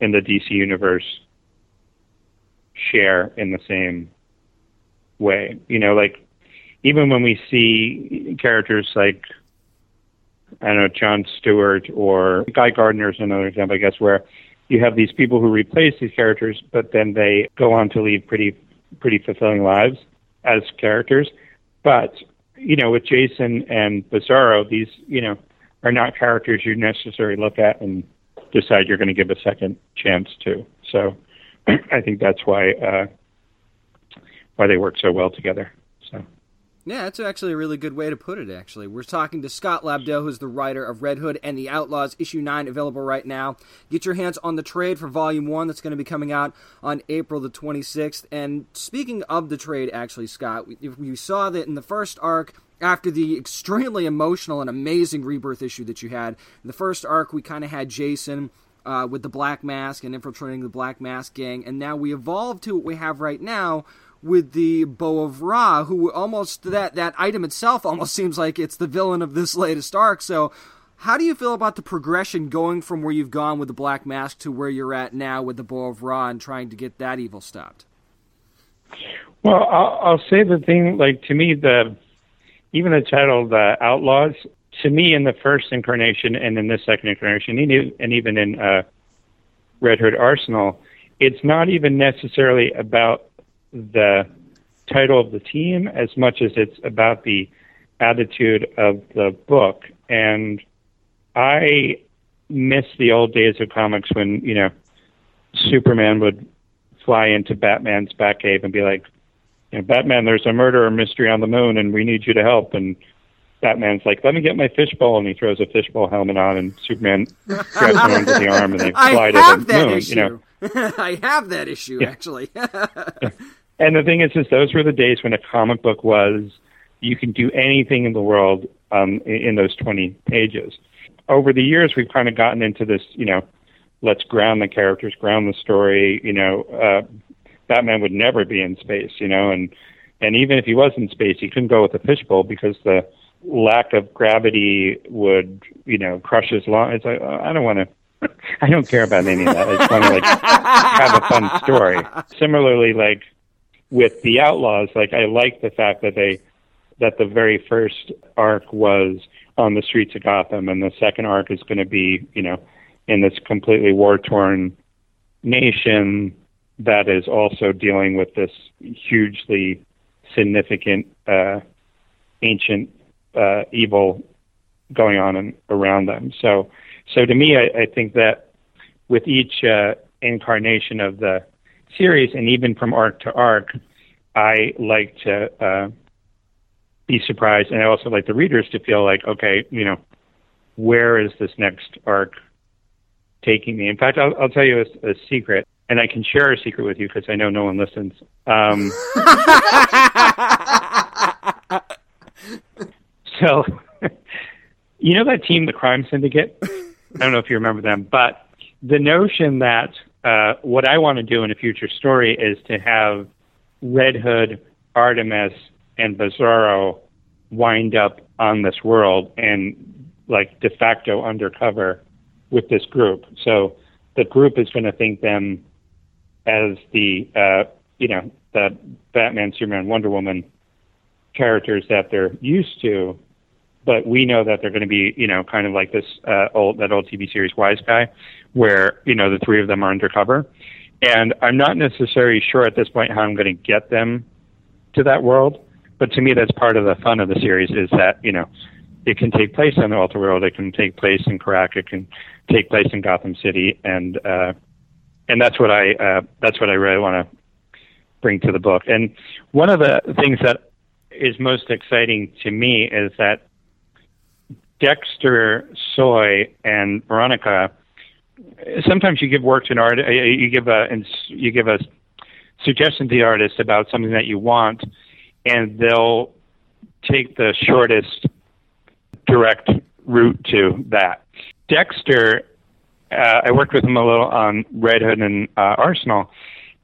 in the DC universe share in the same way. You know, like even when we see characters like I don't know John Stewart or Guy Gardner is another example, I guess, where you have these people who replace these characters, but then they go on to lead pretty pretty fulfilling lives as characters. But you know, with Jason and Bizarro, these, you know, are not characters you necessarily look at and decide you're going to give a second chance to. So *clears throat* I think that's why uh, why they work so well together. Yeah, that's actually a really good way to put it, actually. We're talking to Scott Lobdell, who's the writer of Red Hood and the Outlaws, issue 9, available right now. Get your hands on the trade for volume 1 that's going to be coming out on April the 26th. And speaking of the trade, actually, Scott, we saw that in the first arc, after the extremely emotional and amazing rebirth issue that you had, in the first arc, we kind of had Jason. Uh, with the Black Mask and infiltrating the Black Mask gang, and now we evolved to what we have right now, with the Bow of Ra, who almost that that item itself almost *laughs* seems like it's the villain of this latest arc. So, how do you feel about the progression going from where you've gone with the Black Mask to where you're at now with the Bow of Ra and trying to get that evil stopped? Well, I'll, I'll say the thing like to me the even the title the Outlaws to me in the first incarnation and in this second incarnation and even in uh, Red Hood Arsenal, it's not even necessarily about the title of the team as much as it's about the attitude of the book. And I miss the old days of comics when, you know, Superman would fly into Batman's Batcave and be like, you know, Batman, there's a murder mystery on the moon and we need you to help. And Batman's like, let me get my fishbowl. And he throws a fishbowl helmet on and Superman grabs him under the arm and they fly to the moon, issue. you know. *laughs* I have that issue, Yeah. actually. *laughs* And the thing is, is those were the days when a comic book was you can do anything in the world um, in, in those 20 pages. Over the years, we've kind of gotten into this, you know, let's ground the characters, ground the story. You know, uh, Batman would never be in space, you know, and and even if he was in space, he couldn't go with a fishbowl because the lack of gravity would, you know, crush his lungs. It's like, I don't want to. *laughs* I don't care about any of that. I just want to like have a fun story. Similarly, like with the Outlaws, like I like the fact that they that the very first arc was on the streets of Gotham, and the second arc is going to be, you know, in this completely war torn nation that is also dealing with this hugely significant uh, ancient uh, evil going on in, around them. So, so to me, I, I think that with each uh, incarnation of the series, and even from arc to arc, I like to uh, be surprised, and I also like the readers to feel like, okay, you know, where is this next arc taking me? In fact, I'll, I'll tell you a, a secret, and I can share a secret with you because I know no one listens. Um, *laughs* so, you know that team, the Crime Syndicate? I don't know if you remember them, but the notion that uh, what I want to do in a future story is to have Red Hood, Artemis, and Bizarro wind up on this world and like de facto undercover with this group. So the group is going to think them as the uh, you know the Batman, Superman, Wonder Woman characters that they're used to, but we know that they're going to be you know kind of like this uh, old that old TV series Wise Guy, where you know the three of them are undercover, and I'm not necessarily sure at this point how I'm going to get them to that world. But to me, that's part of the fun of the series is that you know it can take place in the Ultra world, it can take place in Qurac, it can take place in Gotham City, and uh, and that's what I uh, that's what I really want to bring to the book. And one of the things that is most exciting to me is that Dexter, Soy, and Veronica. Sometimes you give work to an artist, you give a you give a suggestion to the artist about something that you want, and they'll take the shortest direct route to that. Dexter, uh, I worked with him a little on Red Hood and uh, Arsenal,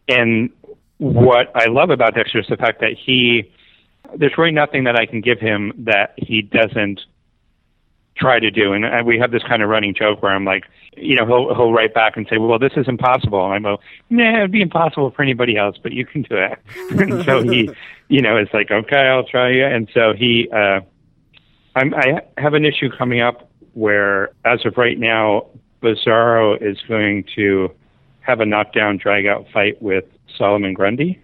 and what I love about Dexter is the fact that he there's really nothing that I can give him that he doesn't try to do. And we have this kind of running joke where I'm like, you know, he'll he'll write back and say, well, this is impossible, and I go, nah, it'd be impossible for anybody else, but you can do it. *laughs* and so he, you know, is like, okay, I'll try you. And so he, uh, I'm, I have an issue coming up where, as of right now, Bizarro is going to have a knockdown, drag out fight with Solomon Grundy.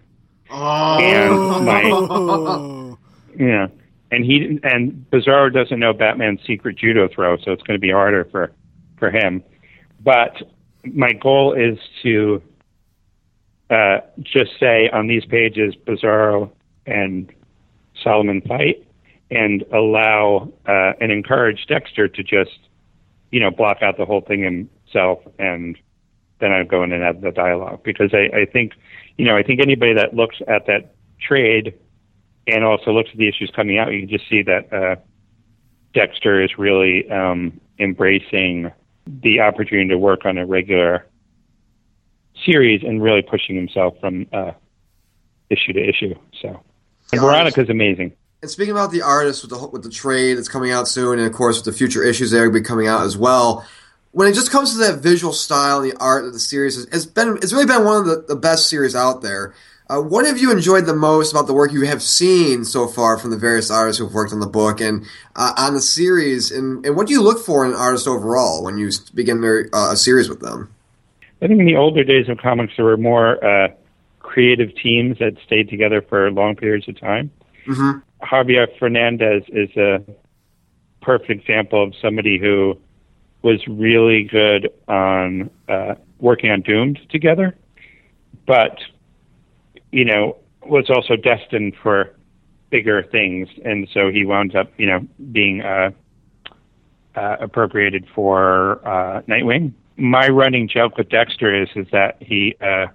Oh. And my, *laughs* *laughs* yeah, and he and Bizarro doesn't know Batman's secret judo throw, so it's going to be harder for for him. But my goal is to uh, just say on these pages, Bizarro and Solomon fight and allow uh, and encourage Dexter to just, you know, block out the whole thing himself, and then I'd go in and have the dialogue because I, I think, you know, I think anybody that looks at that trade and also looks at the issues coming out, you can just see that uh, Dexter is really um, embracing the opportunity to work on a regular series and really pushing himself from uh, issue to issue. So, and Veronica's amazing. And speaking about the artist with the with the trade that's coming out soon, and of course with the future issues that will be coming out as well. When it just comes to that visual style, and the art of the series has, it's been it's really been one of the, the best series out there. Uh, what have you enjoyed the most about the work you have seen so far from the various artists who've worked on the book and uh, on the series? And, and what do you look for in an artist overall when you begin their, uh, a series with them? I think in the older days of comics, there were more uh, creative teams that stayed together for long periods of time. Mm-hmm. Javier Fernandez is a perfect example of somebody who was really good on uh, working on Doomed together, but you know was also destined for bigger things, and so he wound up you know being uh, uh, appropriated for uh, Nightwing. My running joke with Dexter is is that he. Uh,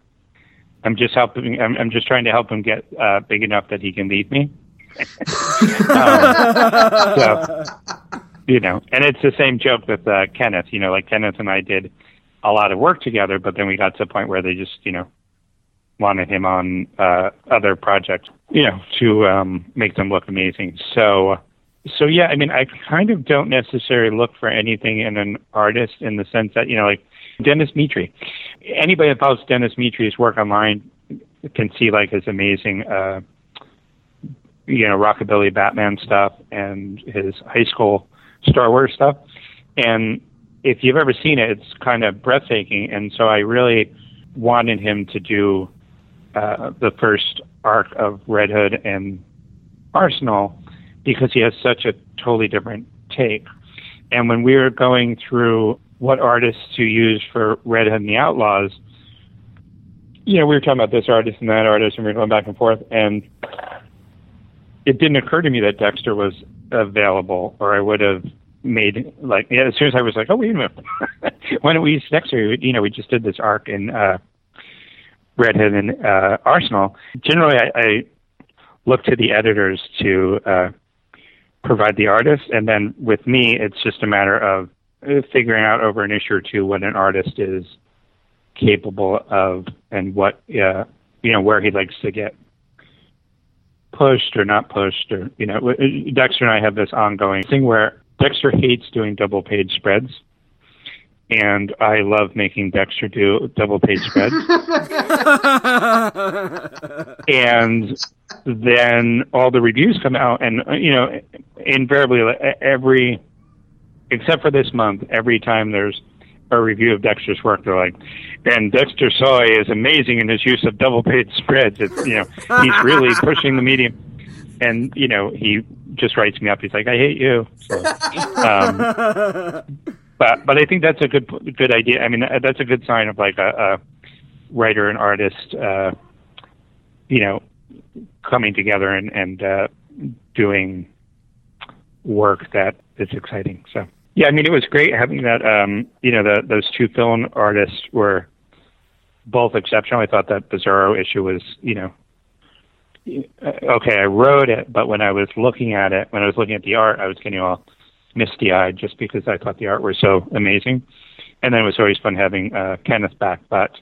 I'm just helping. I'm, I'm just trying to help him get uh, big enough that he can leave me *laughs* um, so, you know, and it's the same joke with uh, Kenneth. You know, like Kenneth and I did a lot of work together, but then we got to a point where they just, you know, wanted him on uh, other projects, you know, to um, make them look amazing. So, so yeah, I mean, I kind of don't necessarily look for anything in an artist in the sense that, you know, like Denis Medri. Anybody that follows Denis Medri's work online can see like his amazing uh, you know rockabilly Batman stuff and his high school Star Wars stuff. And if you've ever seen it, it's kind of breathtaking. And so I really wanted him to do uh, the first arc of Red Hood and Arsenal because he has such a totally different take. And when we were going through what artists to use for Red Hood and the Outlaws, you know, we were talking about this artist and that artist, and we were going back and forth. And it didn't occur to me that Dexter was available, or I would have made like yeah, as soon as I was like, oh wait a minute, *laughs* why don't we use Dexter? You know, we just did this arc in uh, Red Hood and uh, Arsenal. Generally, I, I look to the editors to uh, provide the artist, and then with me, it's just a matter of figuring out over an issue or two what an artist is capable of and what uh, you know where he likes to get pushed or not pushed or you know Dexter and I have this ongoing thing where Dexter hates doing double page spreads and I love making Dexter do double page spreads. *laughs* and then all the reviews come out and you know invariably every except for this month every time there's a review of Dexter's work, they're like, and Dexter Soy is amazing in his use of double page spreads. It's you know he's really *laughs* pushing the medium, and you know he just writes me up. He's like, I hate you. So, um, *laughs* but but I think that's a good good idea. I mean that's a good sign of like a, a writer and artist, uh, you know, coming together and and uh, doing work that is exciting. So. Yeah, I mean, it was great having that. Um, you know, the, those two film artists were both exceptional. I thought that Bizarro issue was, you know, okay. I wrote it, but when I was looking at it, when I was looking at the art, I was getting all misty eyed just because I thought the art was so amazing. And then it was always fun having uh, Kenneth back, but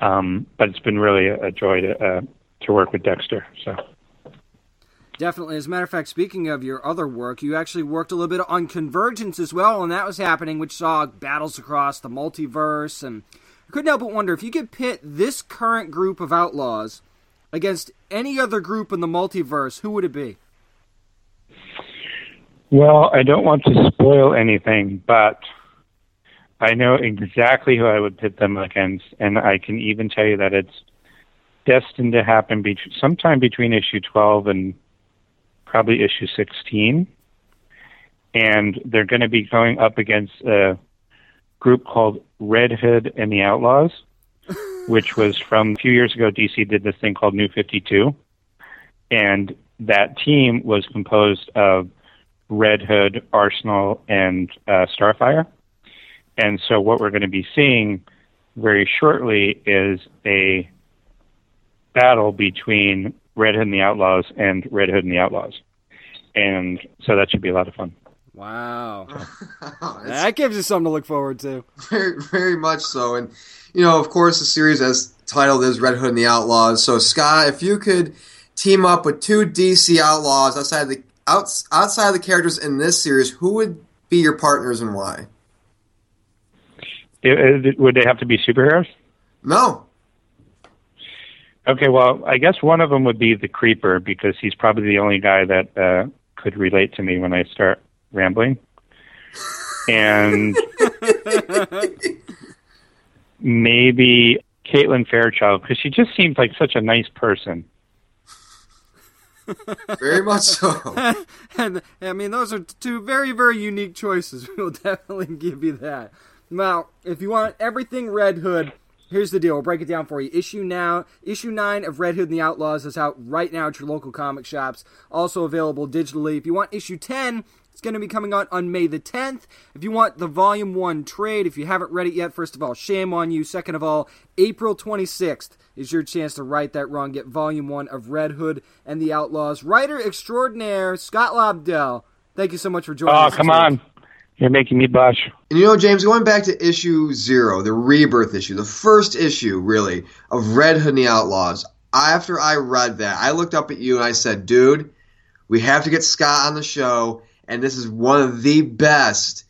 um, but it's been really a, a joy to uh, to work with Dexter. So. Definitely. As a matter of fact, speaking of your other work, you actually worked a little bit on Convergence as well, and that was happening, which saw battles across the multiverse. And I couldn't help but wonder if you could pit this current group of outlaws against any other group in the multiverse, who would it be? Well, I don't want to spoil anything, but I know exactly who I would pit them against, and I can even tell you that it's destined to happen be- sometime between issue 12 and probably issue 16. And they're going to be going up against a group called Red Hood and the Outlaws, *laughs* which was from a few years ago. DC did this thing called New 52. And that team was composed of Red Hood, Arsenal, and uh, Starfire. And so what we're going to be seeing very shortly is a battle between Red Hood and the Outlaws and Red Hood and the Outlaws. And so that should be a lot of fun. Wow. *laughs* that gives you something to look forward to. Very, very much so. And, you know, of course, the series as titled is Red Hood and the Outlaws. So, Scott, if you could team up with two DC Outlaws outside of the outside of the characters in this series, who would be your partners and why? It, it, would they have to be superheroes? No. Okay, well, I guess one of them would be the Creeper because he's probably the only guy that uh, could relate to me when I start rambling. And *laughs* maybe Caitlin Fairchild because she just seems like such a nice person. Very much so. *laughs* and I mean, those are two very, very unique choices. *laughs* We'll definitely give you that. Now, if you want everything Red Hood, here's the deal. We'll break it down for you. Issue now, issue nine of Red Hood and the Outlaws is out right now at your local comic shops. Also available digitally. If you want issue ten, it's going to be coming out on May the 10th. If you want the Volume 1 trade, if you haven't read it yet, first of all, shame on you. Second of all, April 26th is your chance to right that wrong. Get Volume 1 of Red Hood and the Outlaws. Writer extraordinaire, Scott Lobdell. Thank you so much for joining oh, us. Oh, come on. You're making me blush. And you know, James, going back to issue zero, the rebirth issue, the first issue, really, of Red Hood and the Outlaws, after I read that, I looked up at you and I said, dude, we have to get Scott on the show and this is one of the best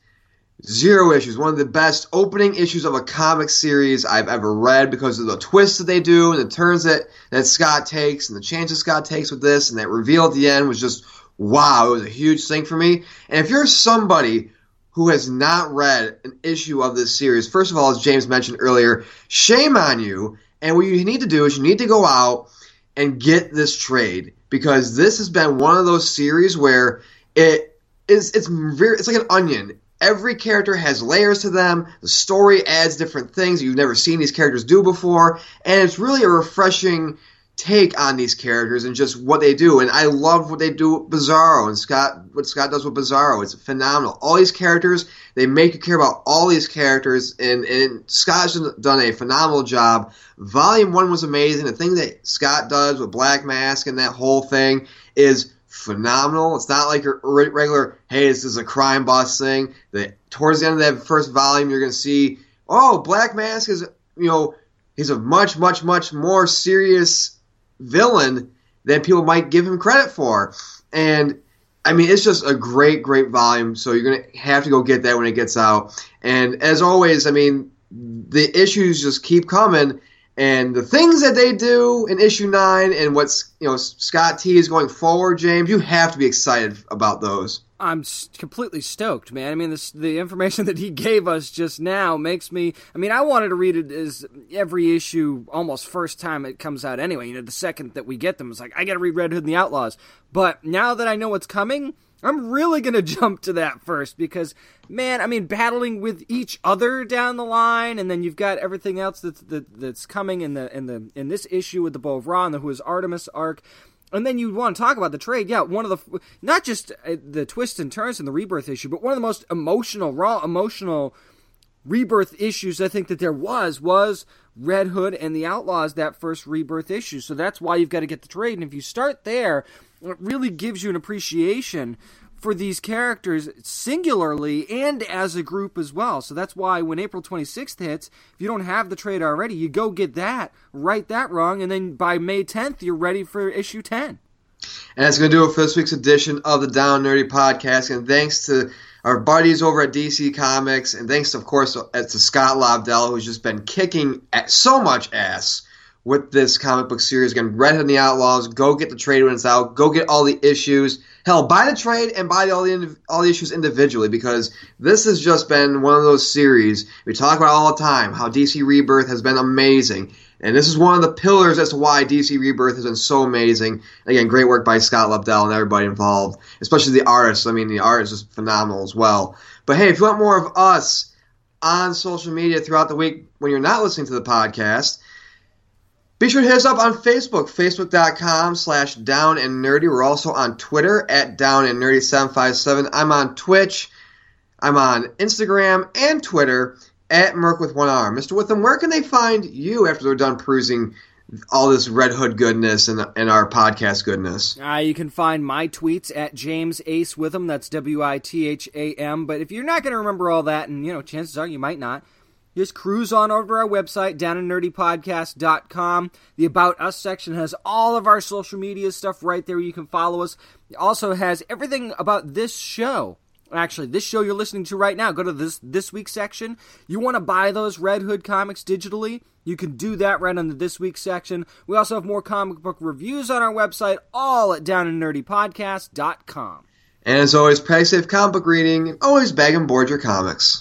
zero issues, one of the best opening issues of a comic series I've ever read because of the twists that they do and the turns that, that Scott takes and the chances Scott takes with this and that reveal at the end was just wow, it was a huge thing for me. And if you're somebody who has not read an issue of this series, first of all, as James mentioned earlier, shame on you. And what you need to do is you need to go out and get this trade because this has been one of those series where it is it's very it's like an onion. Every character has layers to them. The story adds different things you've never seen these characters do before, and it's really a refreshing take on these characters and just what they do. And I love what they do with Bizarro and Scott what Scott does with Bizarro. It's phenomenal. All these characters, they make you care about all these characters and, and Scott's done a phenomenal job. Volume one was amazing. The thing that Scott does with Black Mask and that whole thing is phenomenal. It's not like your regular, hey, this is a crime boss thing. That towards the end of that first volume, you're going to see, oh, Black Mask is, you know, he's a much, much, much more serious villain than people might give him credit for. And I mean, it's just a great, great volume. So you're going to have to go get that when it gets out. And as always, I mean, the issues just keep coming and the things that they do in issue nine and what's you know Scott T is going forward, James, you have to be excited about those. I'm completely stoked, man. I mean, this, the information *laughs* that he gave us just now makes me. I mean, I wanted to read it as every issue almost first time it comes out anyway. You know, the second that we get them, it's like I got to read Red Hood and the Outlaws. But now that I know what's coming, I'm really going *laughs* to jump to that first because, man, I mean, battling with each other down the line, and then you've got everything else that's that, that's coming in the in the in this issue with the Bow of Ra and the Who is Artemis arc. And then you want to talk about the trade. Yeah, one of the not just uh, the twists and turns in the rebirth issue, but one of the most emotional, raw, emotional rebirth issues I think that there was was Red Hood and the Outlaws that first rebirth issue. So that's why you've got to get the trade. And if you start there, it really gives you an appreciation for these characters singularly and as a group as well. So that's why when April 26th hits, if you don't have the trade already, you go get that, right that wrong, and then by May 10th, you're ready for issue 10. And that's going to do it for this week's edition of the Down Nerdy Podcast. And thanks to our buddies over at DC Comics, and thanks, of course, to Scott Lobdell, who's just been kicking so much ass with this comic book series. Again, Red Hood and the Outlaws. Go get the trade when it's out. Go get all the issues. Hell, buy the trade and buy all the all the issues individually because this has just been one of those series we talk about all the time. How DC Rebirth has been amazing, and this is one of the pillars as to why DC Rebirth has been so amazing. Again, great work by Scott Lobdell and everybody involved, especially the artists. I mean, the art is just phenomenal as well. But hey, if you want more of us on social media throughout the week when you're not listening to the podcast Be sure to hit us up on Facebook, facebook.com slash down and nerdy. We're also on Twitter at down and nerdy 757. I'm on Twitch. I'm on Instagram and Twitter at Merc with one arm. Mr. Witham, where can they find you after they're done perusing all this Red Hood goodness and, and our podcast goodness? Uh, you can find my tweets at James Ace Witham. That's W I T H A M. But if you're not going to remember all that, and you know, chances are you might not, just cruise on over to our website, downandnerdypodcast.com. The About Us section has all of our social media stuff right there. You can follow us. It also has everything about this show. Actually, this show you're listening to right now, go to this this week section. You want to buy those Red Hood comics digitally? You can do that right the this week section. We also have more comic book reviews on our website, all at downandnerdypodcast.com. And as always, price safe comic book reading, always bag and board your comics.